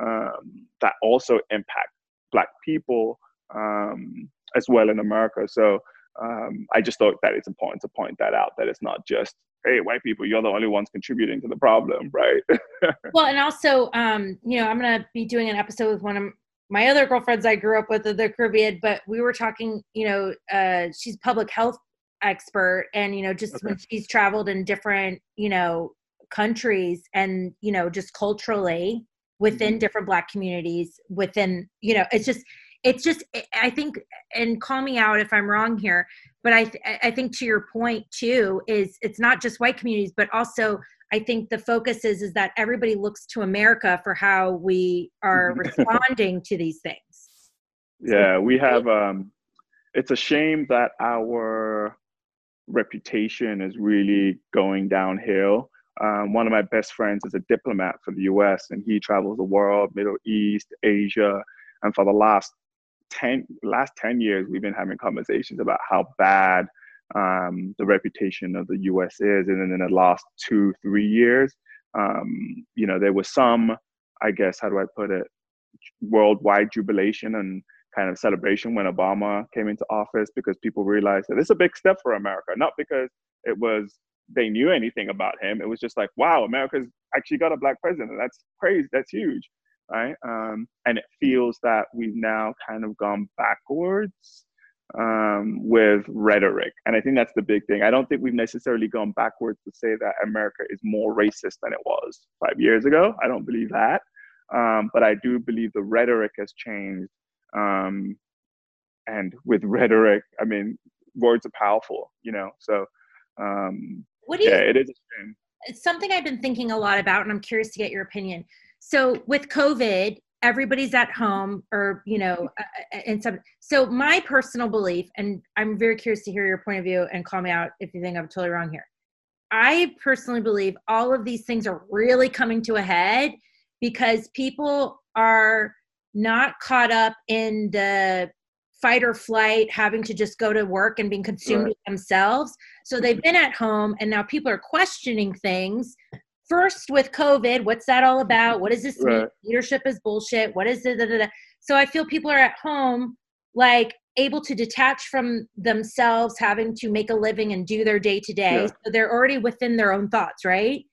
um, that also impact Black people um, as well in America. So um, I just thought that it's important to point that out that it's not just hey white people you're the only ones contributing to the problem right well and also um, you know i'm going to be doing an episode with one of my other girlfriends i grew up with the caribbean but we were talking you know uh, she's public health expert and you know just okay. when she's traveled in different you know countries and you know just culturally within mm-hmm. different black communities within you know it's just it's just i think and call me out if i'm wrong here but i th- i think to your point too is it's not just white communities but also i think the focus is is that everybody looks to america for how we are responding to these things yeah we have um it's a shame that our reputation is really going downhill um, one of my best friends is a diplomat for the US and he travels the world, Middle East, Asia. And for the last 10, last 10 years, we've been having conversations about how bad um, the reputation of the US is. And then in the last two, three years, um, you know, there was some, I guess, how do I put it, worldwide jubilation and kind of celebration when Obama came into office because people realized that is a big step for America, not because it was they knew anything about him. It was just like, wow, America's actually got a black president. That's crazy. That's huge, right? Um, and it feels that we've now kind of gone backwards um, with rhetoric, and I think that's the big thing. I don't think we've necessarily gone backwards to say that America is more racist than it was five years ago. I don't believe that, um, but I do believe the rhetoric has changed. Um, and with rhetoric, I mean, words are powerful, you know. So um, what do you? Yeah, it is. It's something I've been thinking a lot about, and I'm curious to get your opinion. So with COVID, everybody's at home, or you know, uh, uh, and some. So my personal belief, and I'm very curious to hear your point of view, and call me out if you think I'm totally wrong here. I personally believe all of these things are really coming to a head because people are not caught up in the fight or flight, having to just go to work and being consumed right. themselves. So they've been at home and now people are questioning things. First with COVID, what's that all about? What does this right. mean? Leadership is bullshit. What is it? So I feel people are at home, like able to detach from themselves, having to make a living and do their day to day. So they're already within their own thoughts, right?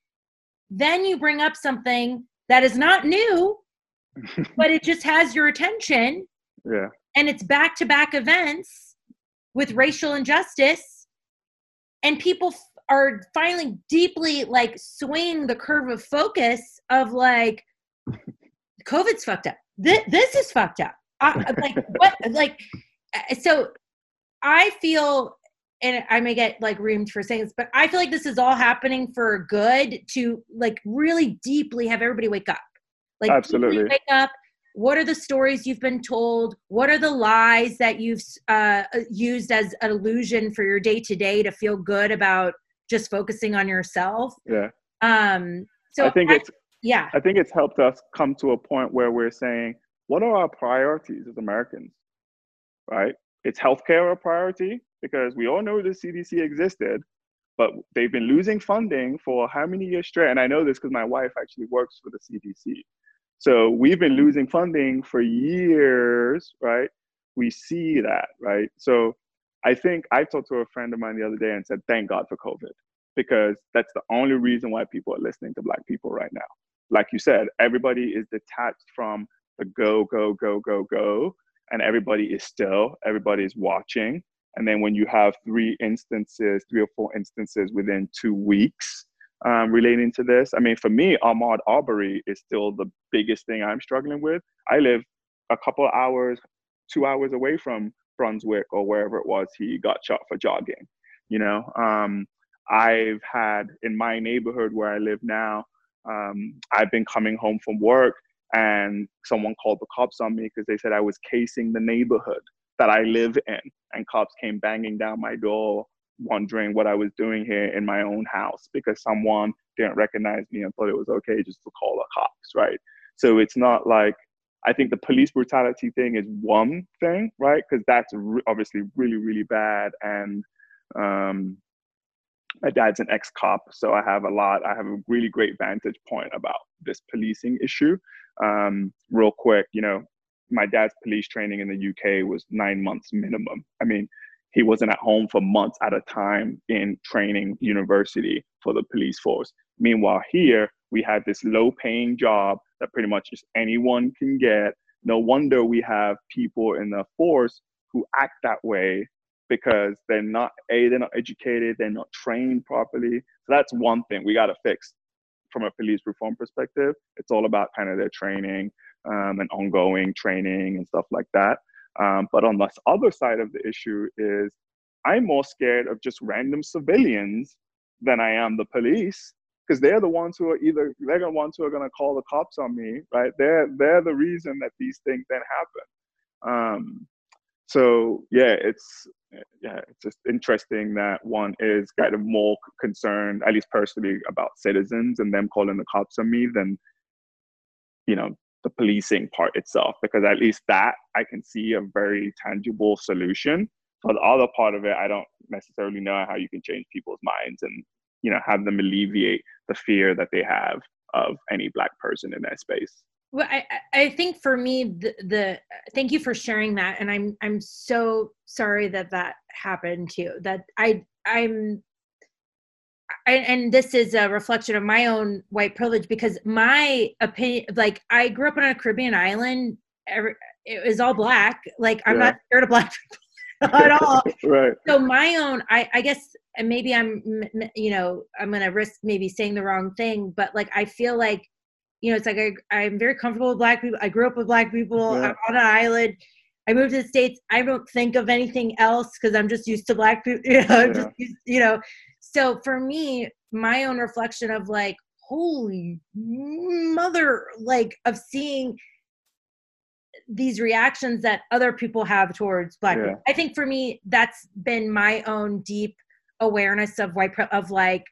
Then you bring up something that is not new, but it just has your attention. Yeah and it's back to back events with racial injustice and people are finally deeply like swaying the curve of focus of like covid's fucked up. This, this is fucked up. I, like what like uh, so i feel and i may get like reamed for saying this but i feel like this is all happening for good to like really deeply have everybody wake up. Like absolutely. wake up. What are the stories you've been told? What are the lies that you've uh, used as an illusion for your day to day to feel good about just focusing on yourself. Yeah. Um so i think I, it's yeah. I think it's helped us come to a point where we're saying what are our priorities as americans right? It's healthcare a priority? Because we all know the cdc existed but they've been losing funding for how many years straight? And i know this because my wife actually works for the cdc so we've been losing funding for years, right? We see that, right? So I think I talked to a friend of mine the other day and said, thank God for COVID, because that's the only reason why people are listening to Black people right now. Like you said, everybody is detached from the go, go, go, go, go, and everybody is still, everybody is watching. And then when you have three instances, three or four instances within two weeks, um, relating to this. I mean, for me, Ahmaud Arbery is still the biggest thing I'm struggling with. I live a couple hours, two hours away from Brunswick or wherever it was he got shot for jogging. You know, um, I've had in my neighborhood where I live now, um, I've been coming home from work and someone called the cops on me because they said I was casing the neighborhood that I live in. And cops came banging down my door wondering what I was doing here in my own house because someone didn't recognize me and thought it was okay just to call the cops, right? So it's not like I think the police brutality thing is one thing, right? Because that's re- obviously really, really bad. And um, my dad's an ex cop, so I have a lot, I have a really great vantage point about this policing issue. Um, real quick, you know, my dad's police training in the UK was nine months minimum. I mean, he wasn't at home for months at a time in training university for the police force. Meanwhile, here we have this low paying job that pretty much just anyone can get. No wonder we have people in the force who act that way because they're not a they're not educated, they're not trained properly. So that's one thing we got to fix from a police reform perspective. It's all about kind of their training um, and ongoing training and stuff like that. Um, but on the other side of the issue is I'm more scared of just random civilians than I am the police because they're the ones who are either they're the ones who are going to call the cops on me, right? They're they're the reason that these things then happen. Um, so yeah, it's yeah, it's just interesting that one is kind of more concerned, at least personally, about citizens and them calling the cops on me than you know the policing part itself because at least that I can see a very tangible solution. For the other part of it, I don't necessarily know how you can change people's minds and you know have them alleviate the fear that they have of any black person in that space. well i i think for me the, the thank you for sharing that and i'm i'm so sorry that that happened to you that i i'm I, and this is a reflection of my own white privilege because my opinion like i grew up on a caribbean island it was all black like i'm yeah. not scared of black people at all right so my own i i guess and maybe i'm you know i'm gonna risk maybe saying the wrong thing but like i feel like you know, it's like I, I'm very comfortable with black people. I grew up with black people. Yeah. I'm on an island. I moved to the states. I don't think of anything else because I'm just used to black people. You know, yeah. just used, you know. So for me, my own reflection of like, holy mother, like of seeing these reactions that other people have towards black yeah. people. I think for me, that's been my own deep awareness of white of like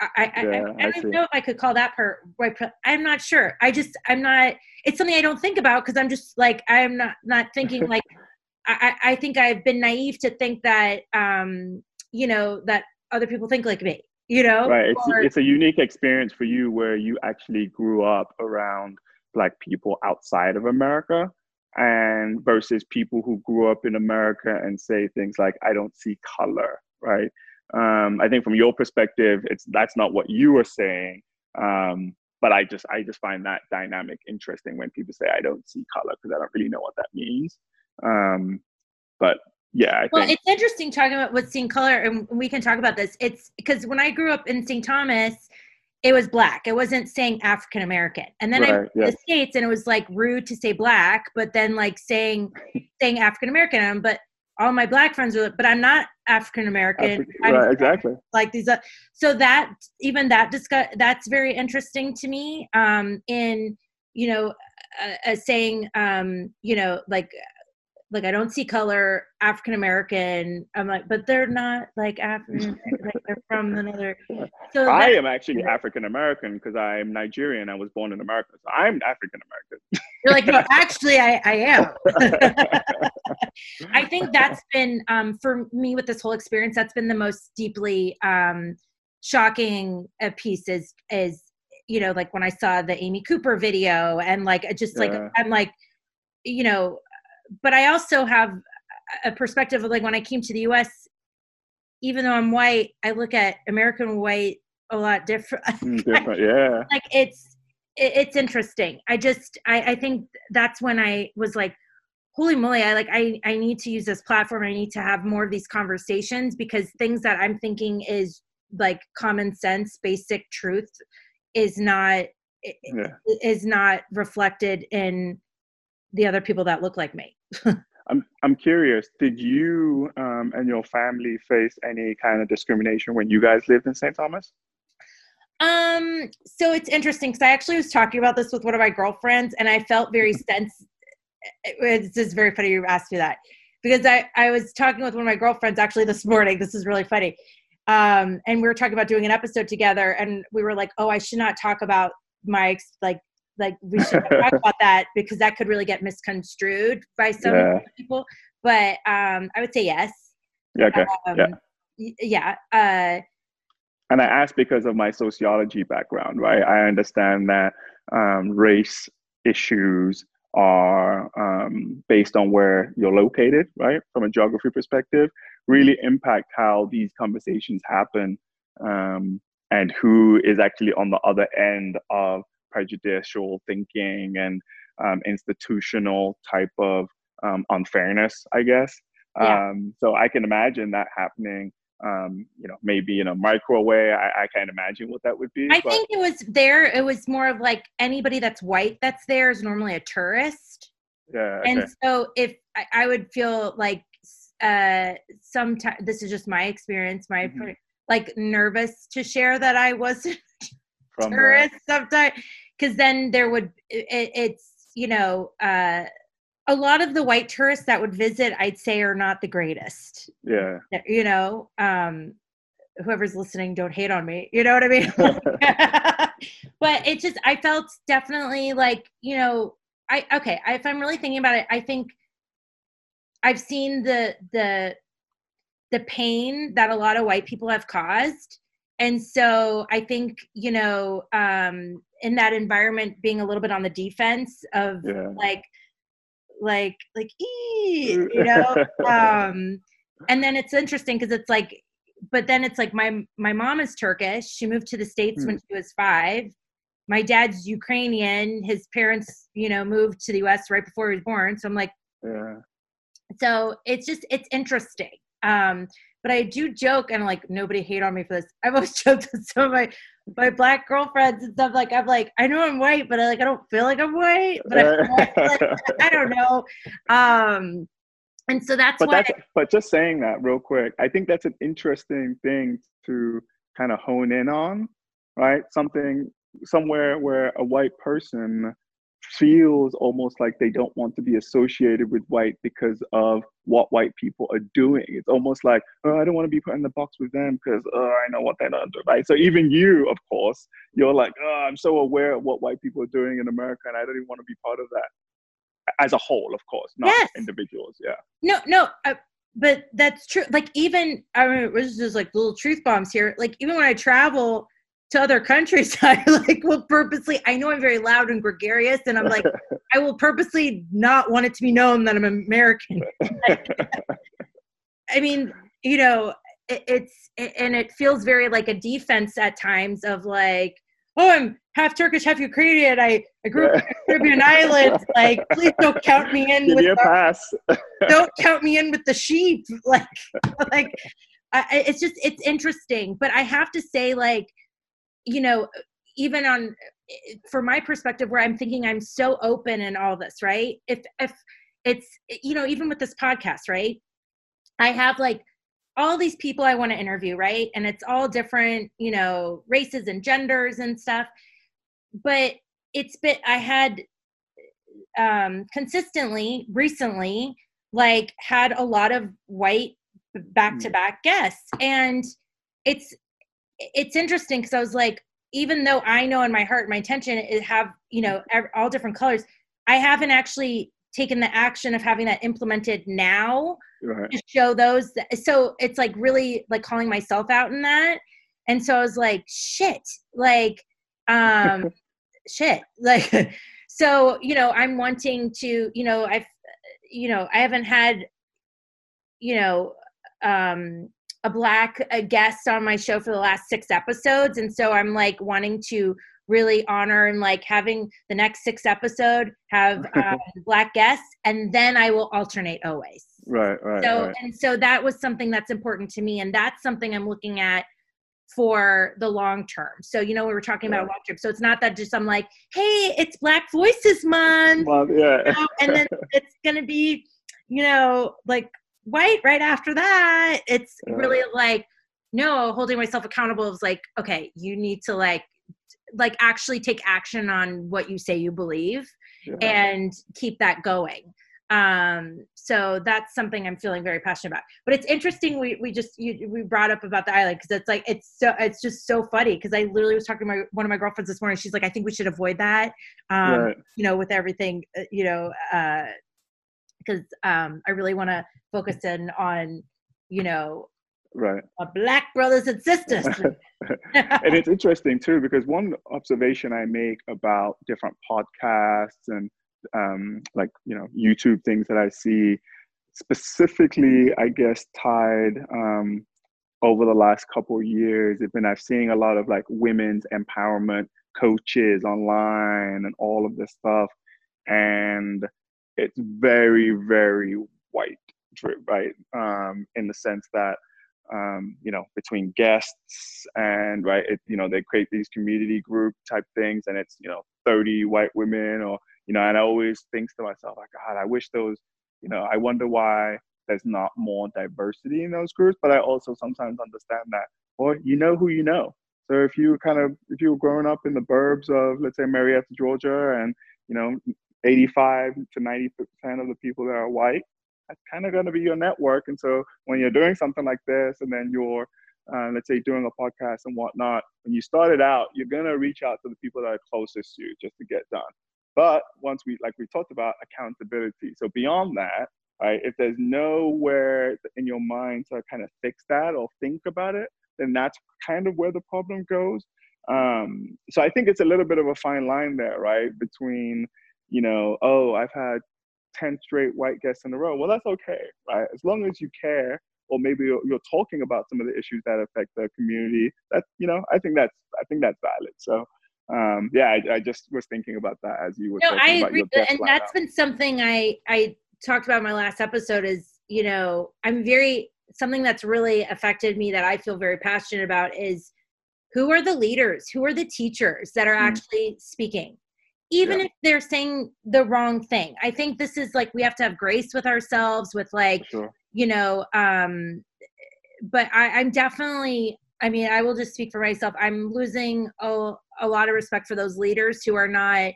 I, I, yeah, I, I, don't know if I could call that part right. I'm not sure. I just, I'm not, it's something I don't think about because I'm just like, I'm not, not thinking like, I, I think I've been naive to think that, um, you know, that other people think like me, you know? Right. It's, or, it's a unique experience for you where you actually grew up around black people outside of America and versus people who grew up in America and say things like, I don't see color, right? Um, I think from your perspective, it's that's not what you were saying. Um, but I just I just find that dynamic interesting when people say I don't see color because I don't really know what that means. Um, but yeah, I well, think- it's interesting talking about what's seeing color, and we can talk about this. It's because when I grew up in St. Thomas, it was black. It wasn't saying African American. And then right, I moved to the States, and it was like rude to say black, but then like saying saying African American. But all my black friends are, but I'm not African American. Right, exactly. Like these, uh, so that even that discuss that's very interesting to me. Um, in you know, uh, uh, saying um, you know, like like I don't see color, African American. I'm like, but they're not like African, like they're from another. So I am actually African American because I'm Nigerian. I was born in America, so I'm African American. You're like, no, actually, I, I am. I think that's been um, for me with this whole experience. That's been the most deeply um, shocking uh, piece. Is is you know like when I saw the Amy Cooper video and like just like yeah. I'm like you know but I also have a perspective of like when I came to the US, even though I'm white, I look at American white a lot different. Mm, different, yeah. like it's it, it's interesting. I just I, I think that's when I was like, holy moly, I like I I need to use this platform. I need to have more of these conversations because things that I'm thinking is like common sense, basic truth is not yeah. is not reflected in the other people that look like me. I'm I'm curious. Did you um, and your family face any kind of discrimination when you guys lived in St. Thomas? Um. So it's interesting because I actually was talking about this with one of my girlfriends, and I felt very sense. It's just very funny you asked me that because I I was talking with one of my girlfriends actually this morning. This is really funny. Um, and we were talking about doing an episode together, and we were like, "Oh, I should not talk about my like like we should talk about that because that could really get misconstrued by some yeah. people. But um, I would say yes. Yeah. Okay. Um, yeah. Yeah. Uh, and I ask because of my sociology background, right? I understand that um, race issues are um, based on where you're located, right? From a geography perspective, really impact how these conversations happen um, and who is actually on the other end of prejudicial thinking and um, institutional type of um, unfairness, I guess. Yeah. Um, so I can imagine that happening. Um, you know, maybe in a micro way. I, I can't imagine what that would be. I but. think it was there. It was more of like anybody that's white that's there is normally a tourist. Yeah. Okay. And so if I, I would feel like uh sometimes this is just my experience, my mm-hmm. like nervous to share that I wasn't from tourists sometimes because then there would it, it's you know uh a lot of the white tourists that would visit i'd say are not the greatest. Yeah. You know um whoever's listening don't hate on me. You know what i mean? But it just i felt definitely like you know i okay I, if i'm really thinking about it i think i've seen the the the pain that a lot of white people have caused and so i think you know um in that environment being a little bit on the defense of Yeah. like like like ee, you know? Um and then it's interesting because it's like but then it's like my my mom is turkish. She moved to the states when she was five. My dad's ukrainian. His parents you know moved to the us right before he was born. So i'm like Yeah. so it's just it's interesting. Um but i do joke and like nobody hate on me for this. I've always joked with some of my my black girlfriends and stuff like i'm like i know i'm white but i like i don't feel like i'm white. But I, like, like, I don't know. Um and so that's but why that's but just saying that real quick i think that's an interesting thing to kind of hone in on right? Something somewhere where a white person feels almost like they don't want to be associated with white because of what white people are doing it's almost like oh i don't want to be put in the box with them because oh i know what they're not doing. right so even you of course you're like oh i'm so aware of what white people are doing in america and i don't even want to be part of that as a whole of course not Yes. individuals yeah No, no, uh, but that's true. Like even I mean, this is just like little truth bombs here. Like even when I travel to other countries, I like will purposely. I know I'm very loud and gregarious, and I'm like, I will purposely not want it to be known that I'm American. I mean, you know, it, it's and it feels very like a defense at times of like, oh, I'm half Turkish, half Ukrainian. I, I grew up in the Caribbean islands. Like, please don't count me in Give with me a the- pass. don't count me in with the sheep like like I- it's just it's interesting but i have to say like you know even on for my perspective where i'm thinking i'm so open in all this right? If if it's you know even with this podcast right? I have like all these people i want to interview right? And it's all different you know races and genders and stuff. But it's been i had um consistently recently like had a lot of white back to back guests. And it's it's interesting because i was like even though i know in my heart my intention is have you know all different colors i haven't actually taken the action of having that implemented now right. to show those so it's like really like calling myself out in that and so i was like shit like um shit like so you know i'm wanting to you know i've you know i haven't had you know um a black a guest on my show for the last six episodes and so i'm like wanting to really honor and like having the next six episode have um, black guests and then i will alternate always Right, right, so right. and so that was something that's important to me and that's something i'm looking at for the long term so you know we were talking about Yeah. a long term so it's not that just i'm like hey it's black voices month Well, yeah. you know, and then it's gonna be you know like white right after that. It's really like no holding myself accountable is like okay you need to like like actually take action on what you say you believe Yeah. and keep that going. Um so that's something i'm feeling very passionate about. But it's interesting we we just you, we brought up about the island because it's like it's so it's just so funny because i literally was talking to my one of my girlfriends this morning. She's like i think we should avoid that um right. you know with everything uh, you know uh because um i really want to focus in on you know Right. black brothers and sisters and it's interesting too because one observation I make about different podcasts and um, like you know YouTube things that I see, specifically I guess tied um, over the last couple of years, have been I've seen a lot of like women's empowerment coaches online and all of this stuff, and it's very very white, right? Um, in the sense that um, you know, between guests and right, it, you know, they create these community group type things, and it's you know, thirty white women, or you know, and I always think to myself, like, God, I wish those, you know, I wonder why there's not more diversity in those groups, but I also sometimes understand that, or you know who you know. So if you kind of if you were growing up in the burbs of let's say Marietta, Georgia, and you know, 85 to 90 percent of the people that are white, that's kind of going to be your network. And so when you're doing something like this, and then you're, uh, let's say, doing a podcast and whatnot, when you start it out, you're going to reach out to the people that are closest to you just to get done. But once we, like we talked about, accountability. So beyond that, right, if there's nowhere in your mind to kind of fix that or think about it, then that's kind of where the problem goes. Um, so I think it's a little bit of a fine line there, right? Between, you know, oh, I've had 10 straight white guests in a row. Well, that's okay, right? As long as you care, or maybe you're, you're talking about some of the issues that affect the community. That you know, I think that's I think that's valid. So um, yeah, I, I, just was thinking about that as you were. Talking about it. No, I agree, and that's been something I I talked about in my last episode. Is you know, I'm very something that's really affected me that I feel very passionate about is who are the leaders, who are the teachers that are mm. actually speaking even yeah. if they're saying the wrong thing i think this is like we have to have grace with ourselves with like sure. you know um but i i'm definitely i mean i will just speak for myself i'm losing a, a lot of respect for those leaders who are not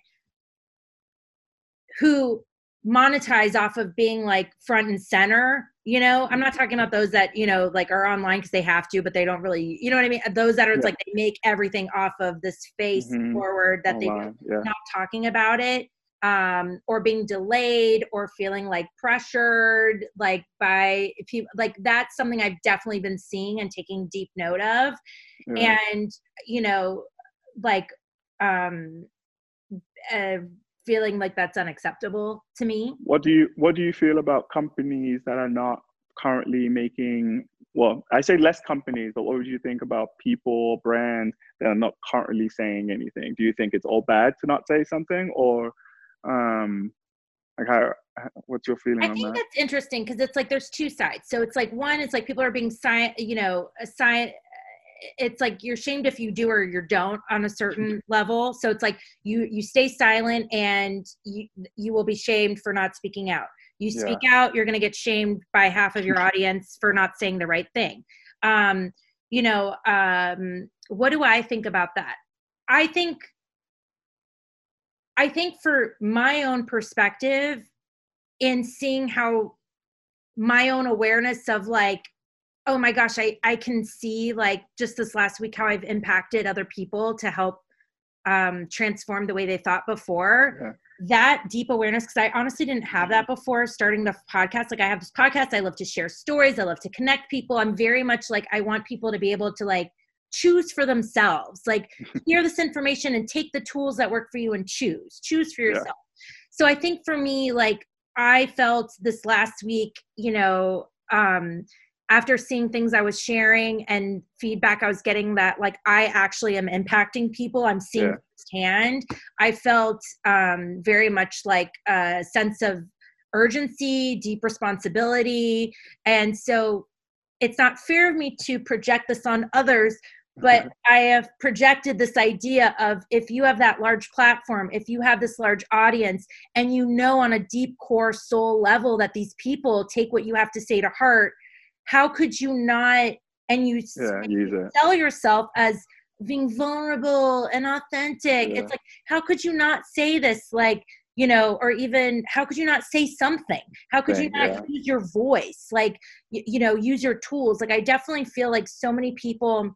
who monetize off of being like front and center you know i'm not talking about those that you know like are online because they have to but they don't really you know what i mean those that are yeah. like they make everything off of this face mm-hmm. forward that they yeah. not talking about it um or being delayed or feeling like pressured like by people like that's something i've definitely been seeing and taking deep note of yeah. and you know like um uh, feeling like that's unacceptable to me. What do you what do you feel about companies that are not currently making well, I say less companies, but what would you think about people, brands that are not currently saying anything? Do you think it's all bad to not say something or um like how what's your feeling I think that? that's interesting because it's like there's two sides. So it's like one, it's like people are being science, you know, a science it's like you're shamed if you do or you don't on a certain level. So it's like you you stay silent and you you will be shamed for not speaking out. You speak yeah. out you're going to get shamed by half of your audience for not saying the right thing. Um you know um what do i think about that? I think i think for my own perspective in seeing how my own awareness of like oh my gosh i i can see like just this last week how i've impacted other people to help um transform the way they thought before. Yeah. that deep awareness because i honestly didn't have that before starting the podcast. Like i have this podcast i love to share stories i love to connect people. I'm very much like i want people to be able to like choose for themselves. Like hear this information and take the tools that work for you and choose choose for yourself. Yeah. so i think for me like i felt this last week you know um after seeing things I was sharing and feedback I was getting that like I actually am impacting people, I'm seeing yeah. firsthand. I felt um, very much like a sense of urgency, deep responsibility, and so it's not fair of me to project this on others. But. I have projected this idea of if you have that large platform, if you have this large audience, and you know on a deep core soul level that these people take what you have to say to heart, how could you not and you yeah, sell yourself as being vulnerable and authentic. Yeah. it's like how could you not say this like you know or even how could you not say something? How could you not yeah. use your voice? Like you, you know use your tools. Like i definitely feel like so many people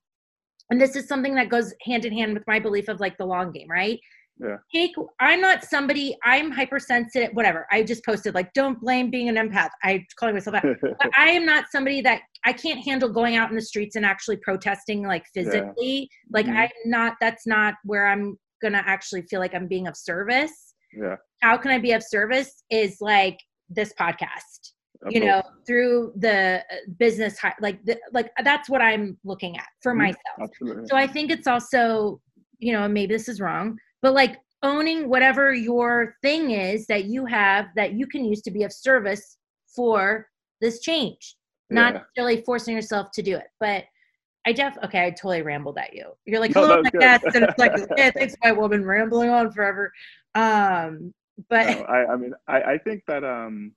and this is something that goes hand in hand with my belief of like the long game right yeah. take i'm not somebody i'm hypersensitive whatever i just posted like don't blame being an empath i calling myself that but i am not somebody that i can't handle going out in the streets and actually protesting like physically yeah. like mm-hmm. i'm not that's not where i'm gonna actually feel like i'm being of service yeah how can i be of service is like this podcast you know through the uh, business like the, like that's what i'm looking at for mm-hmm. myself Absolutely. so i think it's also you know maybe this is wrong but like owning whatever your thing is that you have that you can use to be of service for this change. Not yeah. really forcing yourself to do it but i def okay i totally rambled at you. You're like hello my guest and it's like yeah thanks white woman rambling on forever. Um but no, I, I mean I, I think that um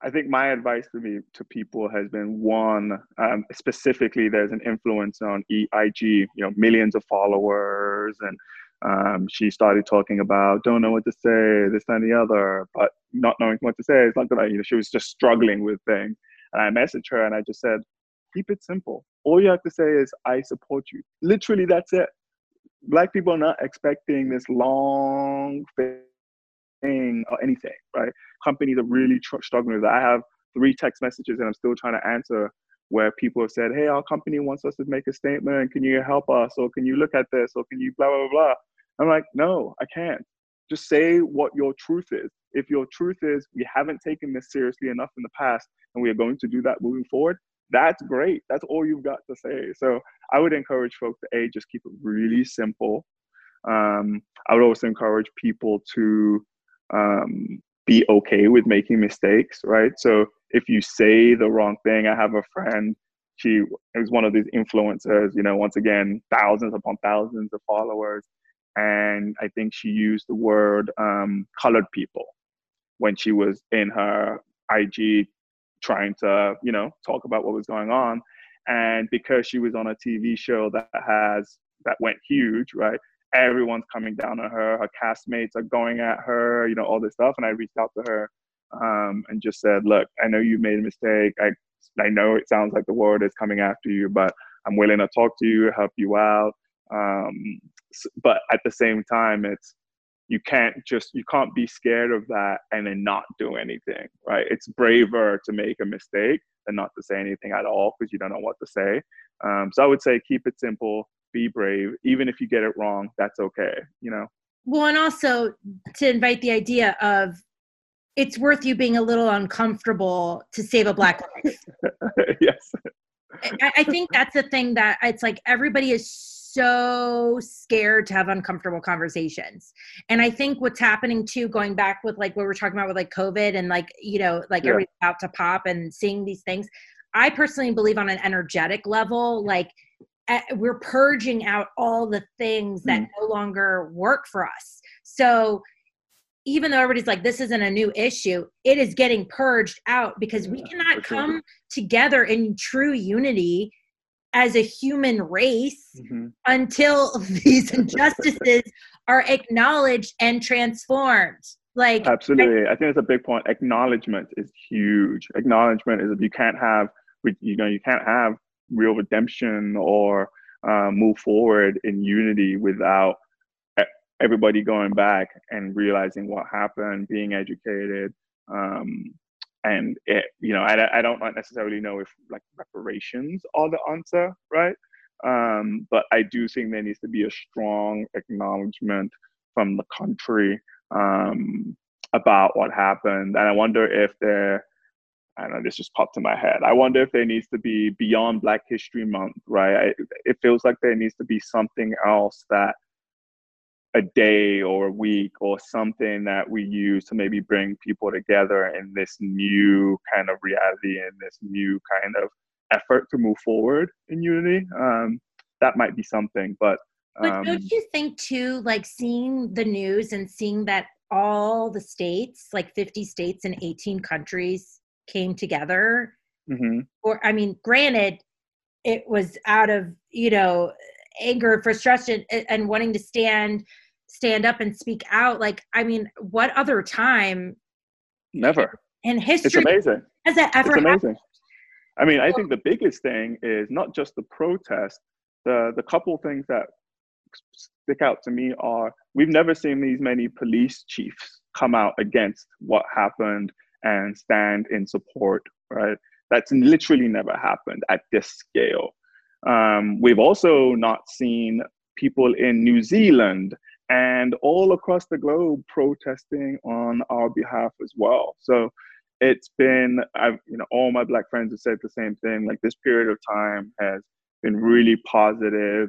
I think my advice to me to people has been one um, specifically there's an influence on EIG you know millions of followers and um, she started talking about don't know what to say, this and the other, but not knowing what to say. It's not that you know she was just struggling with things. And I messaged her and I just said, keep it simple. All you have to say is I support you. Literally, that's it. Black people are not expecting this long thing or anything, right? Companies are really tr- struggling with that. I have three text messages and I'm still trying to answer where people have said, "Hey, our company wants us to make a statement. Can you help us, or can you look at this, or can you blah blah blah?" I'm like, "No, I can't. Just say what your truth is. If your truth is we haven't taken this seriously enough in the past, and we are going to do that moving forward, that's great. That's all you've got to say. So I would encourage folks to a just keep it really simple. Um, I would also encourage people to um, be okay with making mistakes, right? So if you say the wrong thing, I have a friend. She is one of these influencers. You know, once again, thousands upon thousands of followers, and I think she used the word um, "colored people" when she was in her IG trying to, you know, talk about what was going on. And because she was on a TV show that has that went huge, right? Everyone's coming down on her. Her castmates are going at her, you know, all this stuff. And I reached out to her um, and just said, "Look, I know you made a mistake. I I know it sounds like the world is coming after you, but I'm willing to talk to you, help you out. Um, but at the same time, it's you can't just you can't be scared of that and then not do anything right? It's braver to make a mistake than not to say anything at all because you don't know what to say. Um, so i would say keep it simple be brave. Even if you get it wrong that's okay you know? Well and also to invite the idea of it's worth you being a little uncomfortable to save a black life. Yes. I, I think that's the thing that it's like everybody is so scared to have uncomfortable conversations. And I think what's happening too, going back with like what we're talking about with like COVID and like, you know, like yeah. everything's about to pop and seeing these things. I personally believe on an energetic level, like we're purging out all the things that mm. no longer work for us. So even though everybody's like, this isn't a new issue, it is getting purged out because we cannot come together in true unity as a human race mm-hmm. until these injustices are acknowledged and transformed. Like absolutely. I, I, think it's a big point. Acknowledgement is huge. Acknowledgement is if you can't have you know you can't have real redemption or uh, move forward in unity without everybody going back and realizing what happened being educated um, and it, you know, I, I don't necessarily know if like reparations are the answer, right? Um, but I do think there needs to be a strong acknowledgement from the country um, about what happened, and I wonder if there. I don't know, this just popped in my head. I wonder if there needs to be beyond Black History Month, right? I, it feels like there needs to be something else that a day or a week or something that we use to maybe bring people together in this new kind of reality and this new kind of effort to move forward in unity. Um, that might be something, but. Um, but don't you think too, like seeing the news and seeing that all the states, like 50 states and 18 countries, came together? Mm-hmm. Or, I mean, granted, it was out of, you know, anger, frustration, and wanting to stand stand up and speak out. Like, I mean, what other time? Never in history. It's amazing. Has that ever? It's amazing. Happened? I mean, I think the biggest thing is not just the protest. The the couple things that stick out to me are we've never seen these many police chiefs come out against what happened and stand in support. Right. That's literally never happened at this scale. Um, we've also not seen people in New Zealand and all across the globe protesting on our behalf as well. So it's been, I've, you know, all my black friends have said the same thing. Like this period of time has been really positive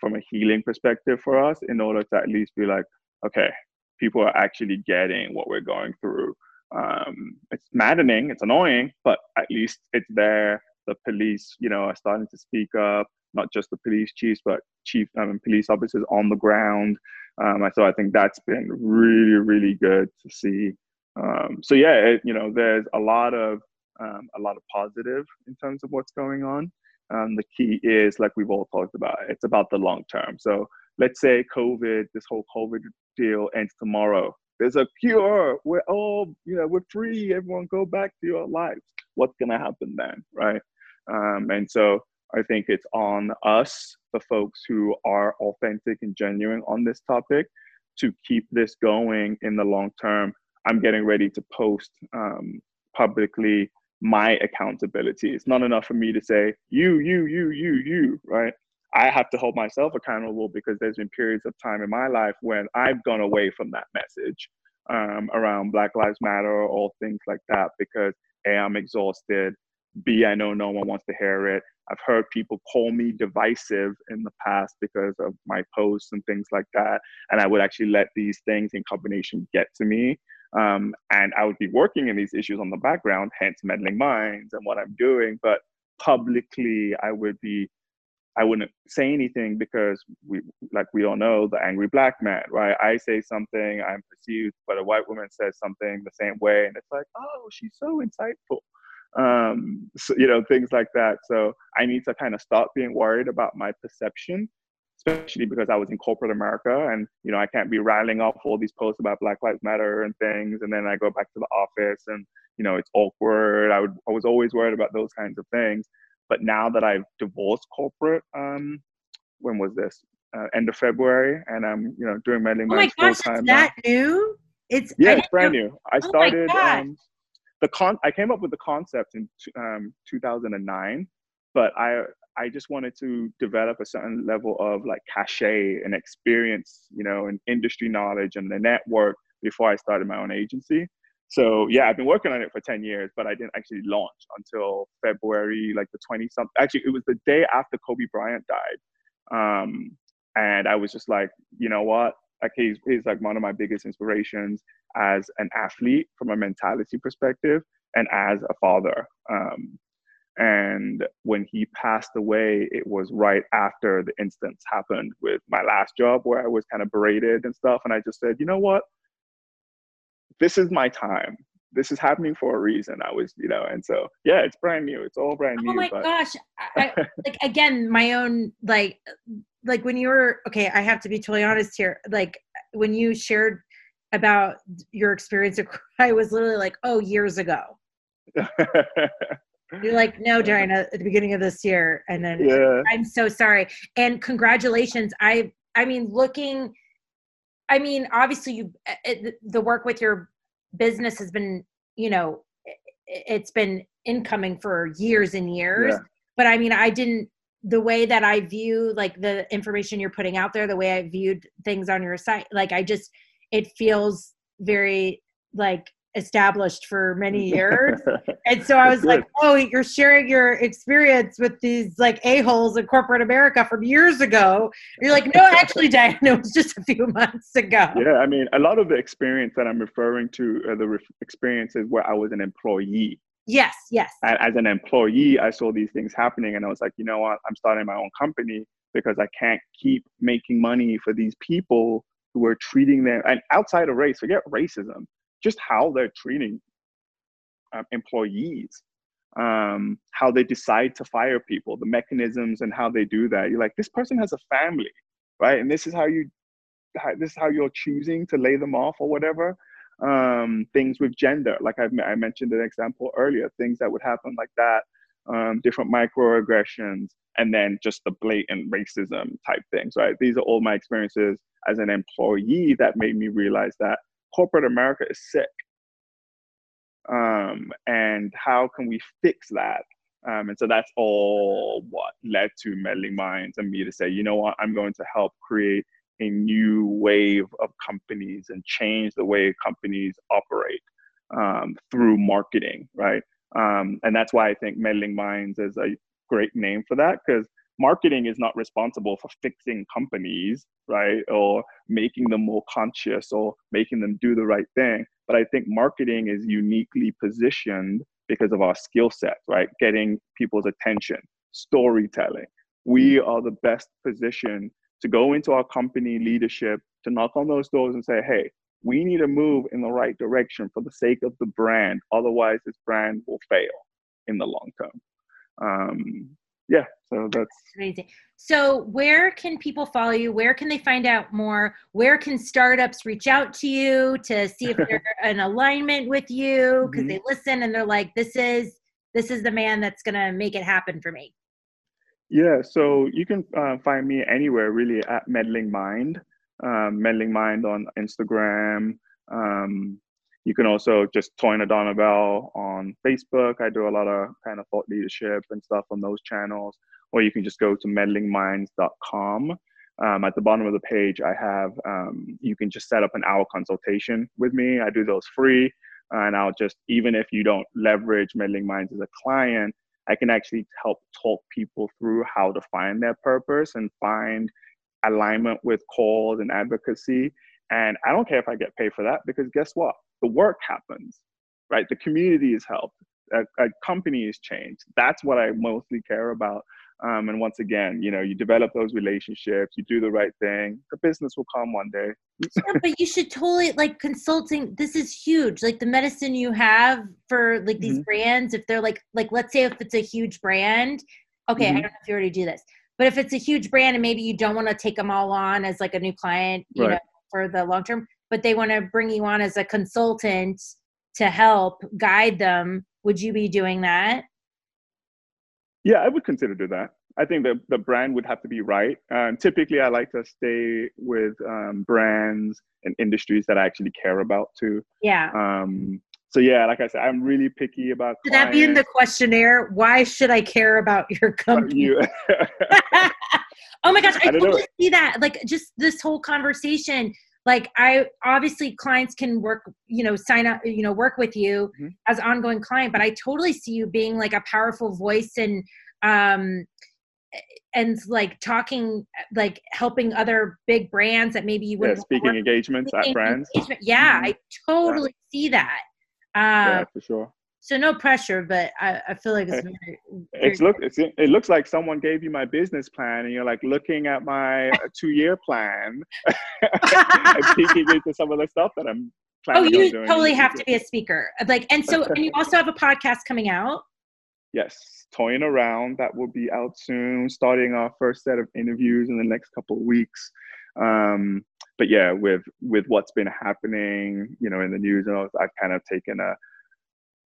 from a healing perspective for us in order to at least be like, okay, people are actually getting what we're going through. Um, it's maddening, it's annoying, but at least it's there. The police, you know, are starting to speak up, not just the police chiefs, but chief um, police officers on the ground. Um, so I think that's been really, really good to see. Um, so yeah, it, you know, there's a lot of um, a lot of positive in terms of what's going on. Um, the key is, like we've all talked about, it's about the long term. So let's say COVID, this whole COVID deal ends tomorrow. There's a cure. We're all, you know, we're free. Everyone go back to your lives. What's gonna happen then, right? Um, and so I think it's on us, the folks who are authentic and genuine on this topic, to keep this going in the long term. I'm getting ready to post um, publicly my accountability. It's not enough for me to say, you, you, you, you, you, right? I have to hold myself accountable because there's been periods of time in my life when I've gone away from that message um, around Black Lives Matter or things like that because A, I'm exhausted. B, I know no one wants to hear it. I've heard people call me divisive in the past because of my posts and things like that. And I would actually let these things in combination get to me. Um, and I would be working in these issues on the background, hence meddling minds and what I'm doing. But publicly, I would be, I wouldn't say anything because we, like we all know, the angry black man, right? I say something, I'm perceived, but a white woman says something the same way, and it's like, oh, she's so insightful um, so, you know, things like that. So I need to kind of stop being worried about my perception, especially because I was in corporate America and, you know, I can't be rattling off all these posts about Black Lives Matter and things. And then I go back to the office and, you know, it's awkward. I, would, I was always worried about those kinds of things. But now that I've divorced corporate, um, when was this? Uh, end of February, and I'm, you know, doing meddling. Oh my gosh, it's that new? It's yeah, it's brand know. new. I oh started. Um, the con I came up with the concept in um, 2009, but I I just wanted to develop a certain level of like cachet and experience, you know, and industry knowledge and the network before I started my own agency. So yeah, I've been working on it for 10 years, but I didn't actually launch until February, like the 20 something. Actually, it was the day after Kobe Bryant died. Um, and I was just like, you know what? Like he's, he's like one of my biggest inspirations as an athlete from a mentality perspective and as a father. Um, and when he passed away it was right after the instance happened with my last job where i was kind of berated and stuff. And i just said you know what? This is my time this is happening for a reason. I was, you know, and so yeah, it's brand new. It's all brand oh new. Oh my but... gosh! I, like again, my own like, like when you were okay. I have to be totally honest here. Like when you shared about your experience, I was literally like, oh, years ago. You're like, no, Diana, at the beginning of this year, and then yeah. I'm so sorry. And congratulations. I, I mean, looking. I mean, obviously, you eh, eh, it, the work with your business has been, you know, it's been incoming for years and years. Yeah. But I mean, I didn't the way that I view like the information you're putting out there, the way I viewed things on your site, like I just it feels very like established for many years. and so I was like, oh, you're sharing your experience with these like a-holes in corporate America from years ago. You're like, no, actually, Diana, it was just a few months ago. Yeah, I mean, a lot of the experience that I'm referring to are the re- experiences where I was an employee. Yes, yes. And as an employee, I saw these things happening and I was like, you know what? I'm starting my own company because I can't keep making money for these people who are treating them and outside of race, forget racism just how they're treating um, employees, um, how they decide to fire people, the mechanisms and how they do that. You're like, this person has a family, right? And this is how you, how, this is how you're choosing to lay them off or whatever. Um, things with gender, like I, I mentioned an example earlier, things that would happen like that, um, different microaggressions, and then just the blatant racism type things, right? These are all my experiences as an employee that made me realize that corporate America is sick. Um, and how can we fix that? Um, and so that's all what led to Meddling Minds and me to say, you know what, I'm going to help create a new wave of companies and change the way companies operate um, through marketing, right? Um, and that's why I think Meddling Minds is a great name for that because marketing is not responsible for fixing companies, right? Or making them more conscious or making them do the right thing. But I think marketing is uniquely positioned because of our skill set, right? Getting people's attention, storytelling. We are the best position to go into our company leadership, to knock on those doors and say, hey, we need to move in the right direction for the sake of the brand. Otherwise, this brand will fail in the long term. Um, yeah, so that's amazing. So, where can people follow you? Where can they find out more? Where can startups reach out to you to see if they're in alignment with you because mm-hmm. they listen and they're like, "This is this is the man that's going to make it happen for me." Yeah, so you can uh, find me anywhere really at Meddling Mind, um, Meddling Mind on Instagram. Um, you can also just Toyna Bell on Facebook. I do a lot of kind of thought leadership and stuff on those channels. Or you can just go to meddlingminds.com. Um, at the bottom of the page, I have um, you can just set up an hour consultation with me. I do those free, and I'll just even if you don't leverage Meddling Minds as a client, I can actually help talk people through how to find their purpose and find alignment with cause and advocacy. And I don't care if I get paid for that because guess what? The work happens, right? The community is helped, a, a company is changed. That's what I mostly care about. Um, and once again, you know, you develop those relationships, you do the right thing, the business will come one day. yeah, but you should totally like consulting. This is huge. Like the medicine you have for like these mm-hmm. brands, if they're like, like let's say if it's a huge brand, okay, mm-hmm. I don't know if you already do this, but if it's a huge brand and maybe you don't want to take them all on as like a new client, you right. know, for the long term, but they want to bring you on as a consultant to help guide them, would you be doing that? Yeah, I would consider do that. I think the, the brand would have to be right. Um, typically, I like to stay with um, brands and industries that I actually care about too. Yeah. Um, so yeah, like I said, I'm really picky about. Should that be in the questionnaire? Why should I care about your company? Oh my gosh, I, I totally know. see that. Like just this whole conversation like i obviously clients can work you know sign up you know work with you mm-hmm. as ongoing client but i totally see you being like a powerful voice and um and like talking like helping other big brands that maybe you wouldn't yeah, speaking engagements at brands engagement. yeah mm-hmm. i totally yeah. see that um, yeah for sure so no pressure, but I, I feel like it's very, very it's look it's, it looks like someone gave you my business plan and you're like looking at my two year plan and peeking into some of the stuff that I'm Oh, you totally have to be a speaker. Like and so and you also have a podcast coming out. Yes, toying around. That will be out soon, starting our first set of interviews in the next couple of weeks. Um, but yeah, with with what's been happening, you know, in the news, and I've kind of taken a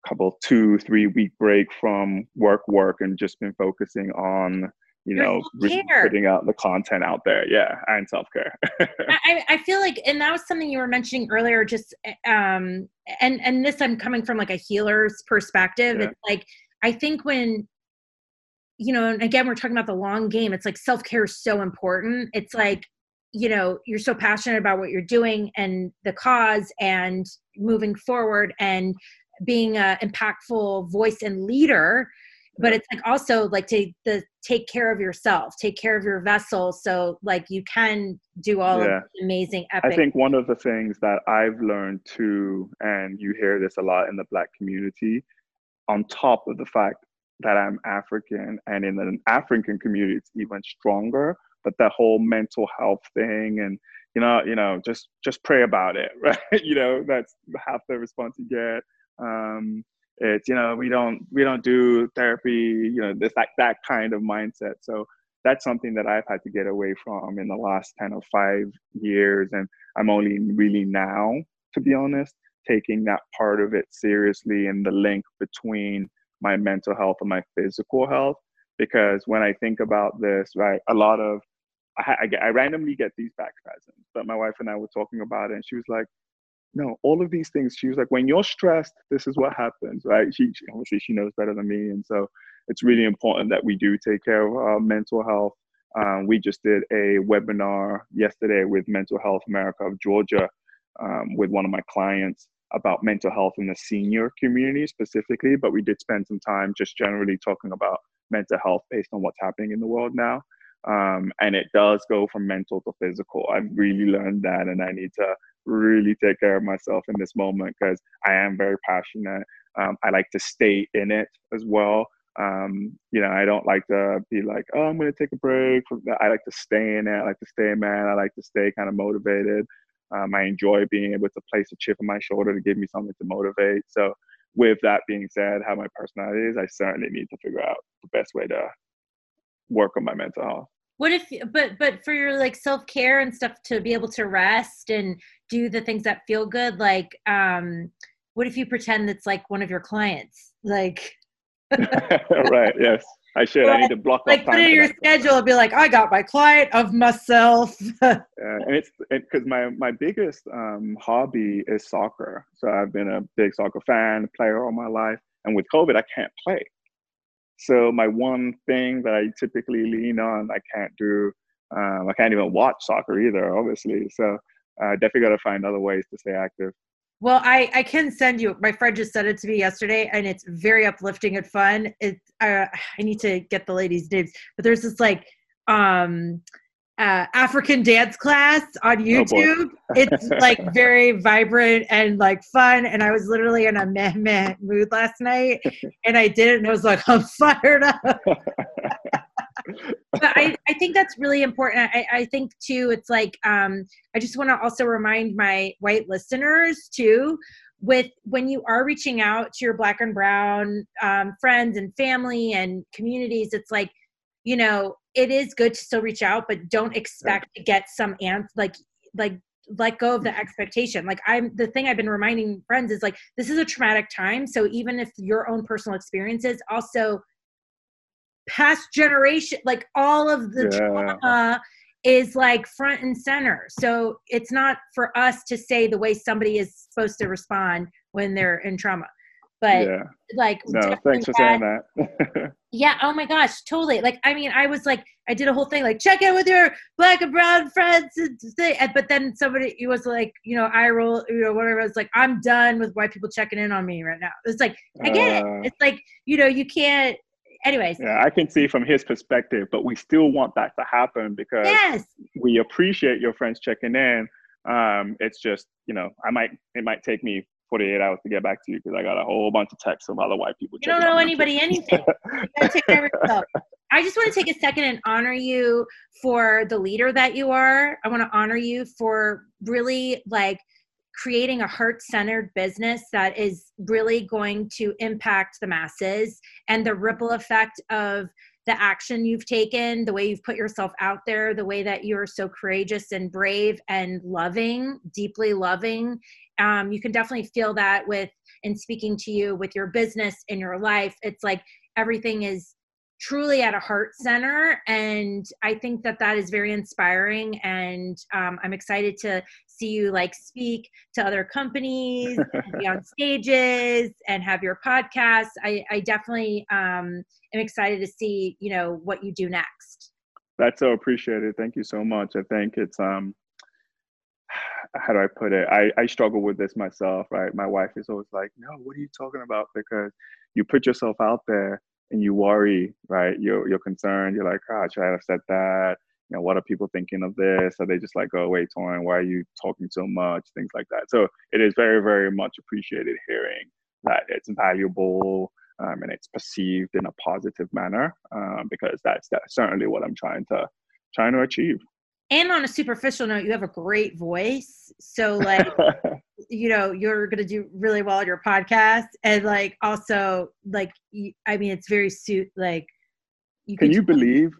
couple two three week break from work work and just been focusing on you know putting out the content out there. Yeah and self-care. I, I feel like and that was something you were mentioning earlier just eh, um and and this i'm coming from like a healer's perspective. Yeah. it's like i think when you know and again we're talking about the long game it's like self-care is so important. It's like you know you're so passionate about what you're doing and the cause and moving forward and being a impactful voice and leader but it's like also like to the take care of yourself take care of your vessel so like you can do all yeah. of amazing epic i think one of the things that i've learned too and you hear this a lot in the black community on top of the fact that i'm african and in an african community it's even stronger but that whole mental health thing and you know you know just just pray about it right you know that's half the response you get um, it's you know we don't we don't do therapy. You know, this like that kind of mindset. So that's something that I've had to get away from in the last kind of five years, and I'm only really now, to be honest, taking that part of it seriously and the link between my mental health and my physical health. Because when I think about this, right, a lot of I, I, I randomly get these back spasms, but my wife and I were talking about it, and she was like, no, all of these things. She was like, when you're stressed, this is what happens, right? She, she, obviously she knows better than me, and so it's really important that we do take care of our mental health. Um, we just did a webinar yesterday with Mental Health America of Georgia um, with one of my clients about mental health in the senior community specifically, but we did spend some time just generally talking about mental health based on what's happening in the world now. Um, and it does go from mental to physical. I've really learned that, and I need to really take care of myself in this moment because I am very passionate. Um, I like to stay in it as well. Um, you know, I don't like to be like, oh, I'm going to take a break. I like to stay in it. I like to stay man. I like to stay kind of motivated. Um, I enjoy being able to place a chip on my shoulder to give me something to motivate. So, with that being said, how my personality is, I certainly need to figure out the best way to work on my mental health what if but but for your like self-care and stuff to be able to rest and do the things that feel good like um what if you pretend it's like one of your clients like right yes I should. I need to block like put it in your schedule and be like, I got my client of myself. yeah, and it's because it, my my biggest um, hobby is soccer. So I've been a big soccer fan, player all my life, and with COVID, I can't play. So my one thing that I typically lean on, I can't do. Um, I can't even watch soccer either, obviously. So I uh, definitely got to find other ways to stay active. Well, I I can send you. My friend just sent it to me yesterday, and it's very uplifting and fun. It uh, I need to get the ladies' names, but there's this like um uh, African dance class on oh, YouTube. Oh it's like very vibrant and like fun. And I was literally in a meh meh mood last night, and I did it, and I was like, I'm fired up. but I, I think that's really important. I, I think too, it's like um, I just want to also remind my white listeners too, with when you are reaching out to your black and brown um, friends and family and communities, it's like, you know, it is good to still reach out, but don't expect to get some answer like like let go of the mm-hmm. expectation. Like i'm the thing i've been reminding friends is like this is a traumatic time so even if your own personal experiences also past generation like all of the yeah. trauma is like front and center. So it's not for us to say the way somebody is supposed to respond when they're in trauma but yeah. like no thanks for saying that yeah oh my gosh totally like i mean i was like i did a whole thing like check in with your black and brown friends and, but then somebody it was like you know i roll you know whatever it's like i'm done with white people checking in on me right now it's like i get uh, it it's like you know you can't anyways. Yeah, I can see from his perspective, but we still want that to happen because yes. we appreciate your friends checking in. Um, it's just, you know, I might, it might take me 48 hours to get back to you because I got a whole bunch of texts from other white people. You don't know anybody anything. I just want to take a second and honor you for the leader that you are. I want to honor you for really like creating a heart centered business that is really going to impact the masses and the ripple effect of the action you've taken, the way you've put yourself out there, the way that you're so courageous and brave and loving, deeply loving. Um, you can definitely feel that with in speaking to you with your business in your life. It's like everything is truly at a heart center and i think that that is very inspiring and um, i'm excited to see you like speak to other companies be on stages and have your podcast. I, I definitely um, am excited to see you know what you do next. That's so appreciated. Thank you so much. I think it's um how do i put it i i struggle with this myself right my wife is always like no what are you talking about because you put yourself out there and you worry, right? You're you're concerned. You're like, oh, should I have said that? You know, what are people thinking of this? Are they just like, oh, wait, Torin, why are you talking so much? Things like that. So it is very, very much appreciated hearing that it's valuable um, and it's perceived in a positive manner um, because that's, that's certainly what I'm trying to trying to achieve and on a superficial note you have a great voice. So like you know you're gonna do really well on your podcast. And like also like i mean it's very suit like you can you believe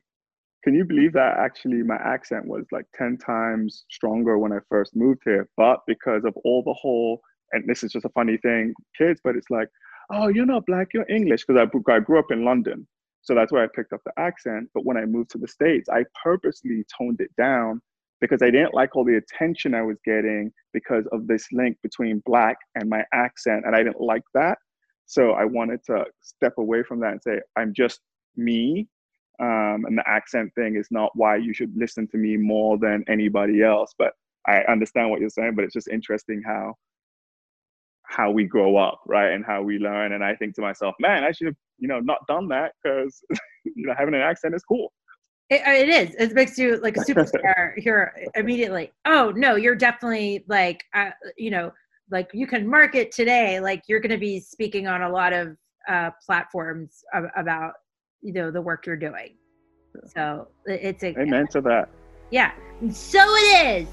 can you believe that actually my accent was like 10 times stronger when i first moved here? But because of all the whole and this is just a funny thing kids but it's like oh you're not black you're english because I, I grew up in london so that's where I picked up the accent. But when I moved to the States, I purposely toned it down because I didn't like all the attention I was getting because of this link between black and my accent. And I didn't like that. So I wanted to step away from that and say, I'm just me. Um, and the accent thing is not why you should listen to me more than anybody else. But I understand what you're saying, but it's just interesting how how we grow up, right, and how we learn. And I think to myself, man, I should have, you know, not done that because you know having an accent is cool. It, uh, it is. It makes you like a superstar here immediately. Oh no, you're definitely like, uh, you know, like you can market today. Like you're going to be speaking on a lot of uh, platforms about you know the work you're doing. So it's a amen to that. Yeah, so it is.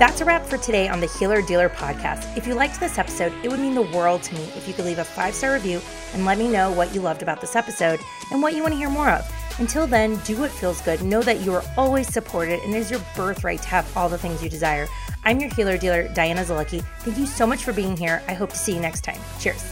That's a wrap for today on the Healer Dealer podcast. If you liked this episode, it would mean the world to me if you could leave a five star review and let me know what you loved about this episode and what you want to hear more of. Until then, do what feels good. Know that you are always supported and it is your birthright to have all the things you desire. I'm your Healer Dealer, Diana Zalecki. Thank you so much for being here. I hope to see you next time. Cheers.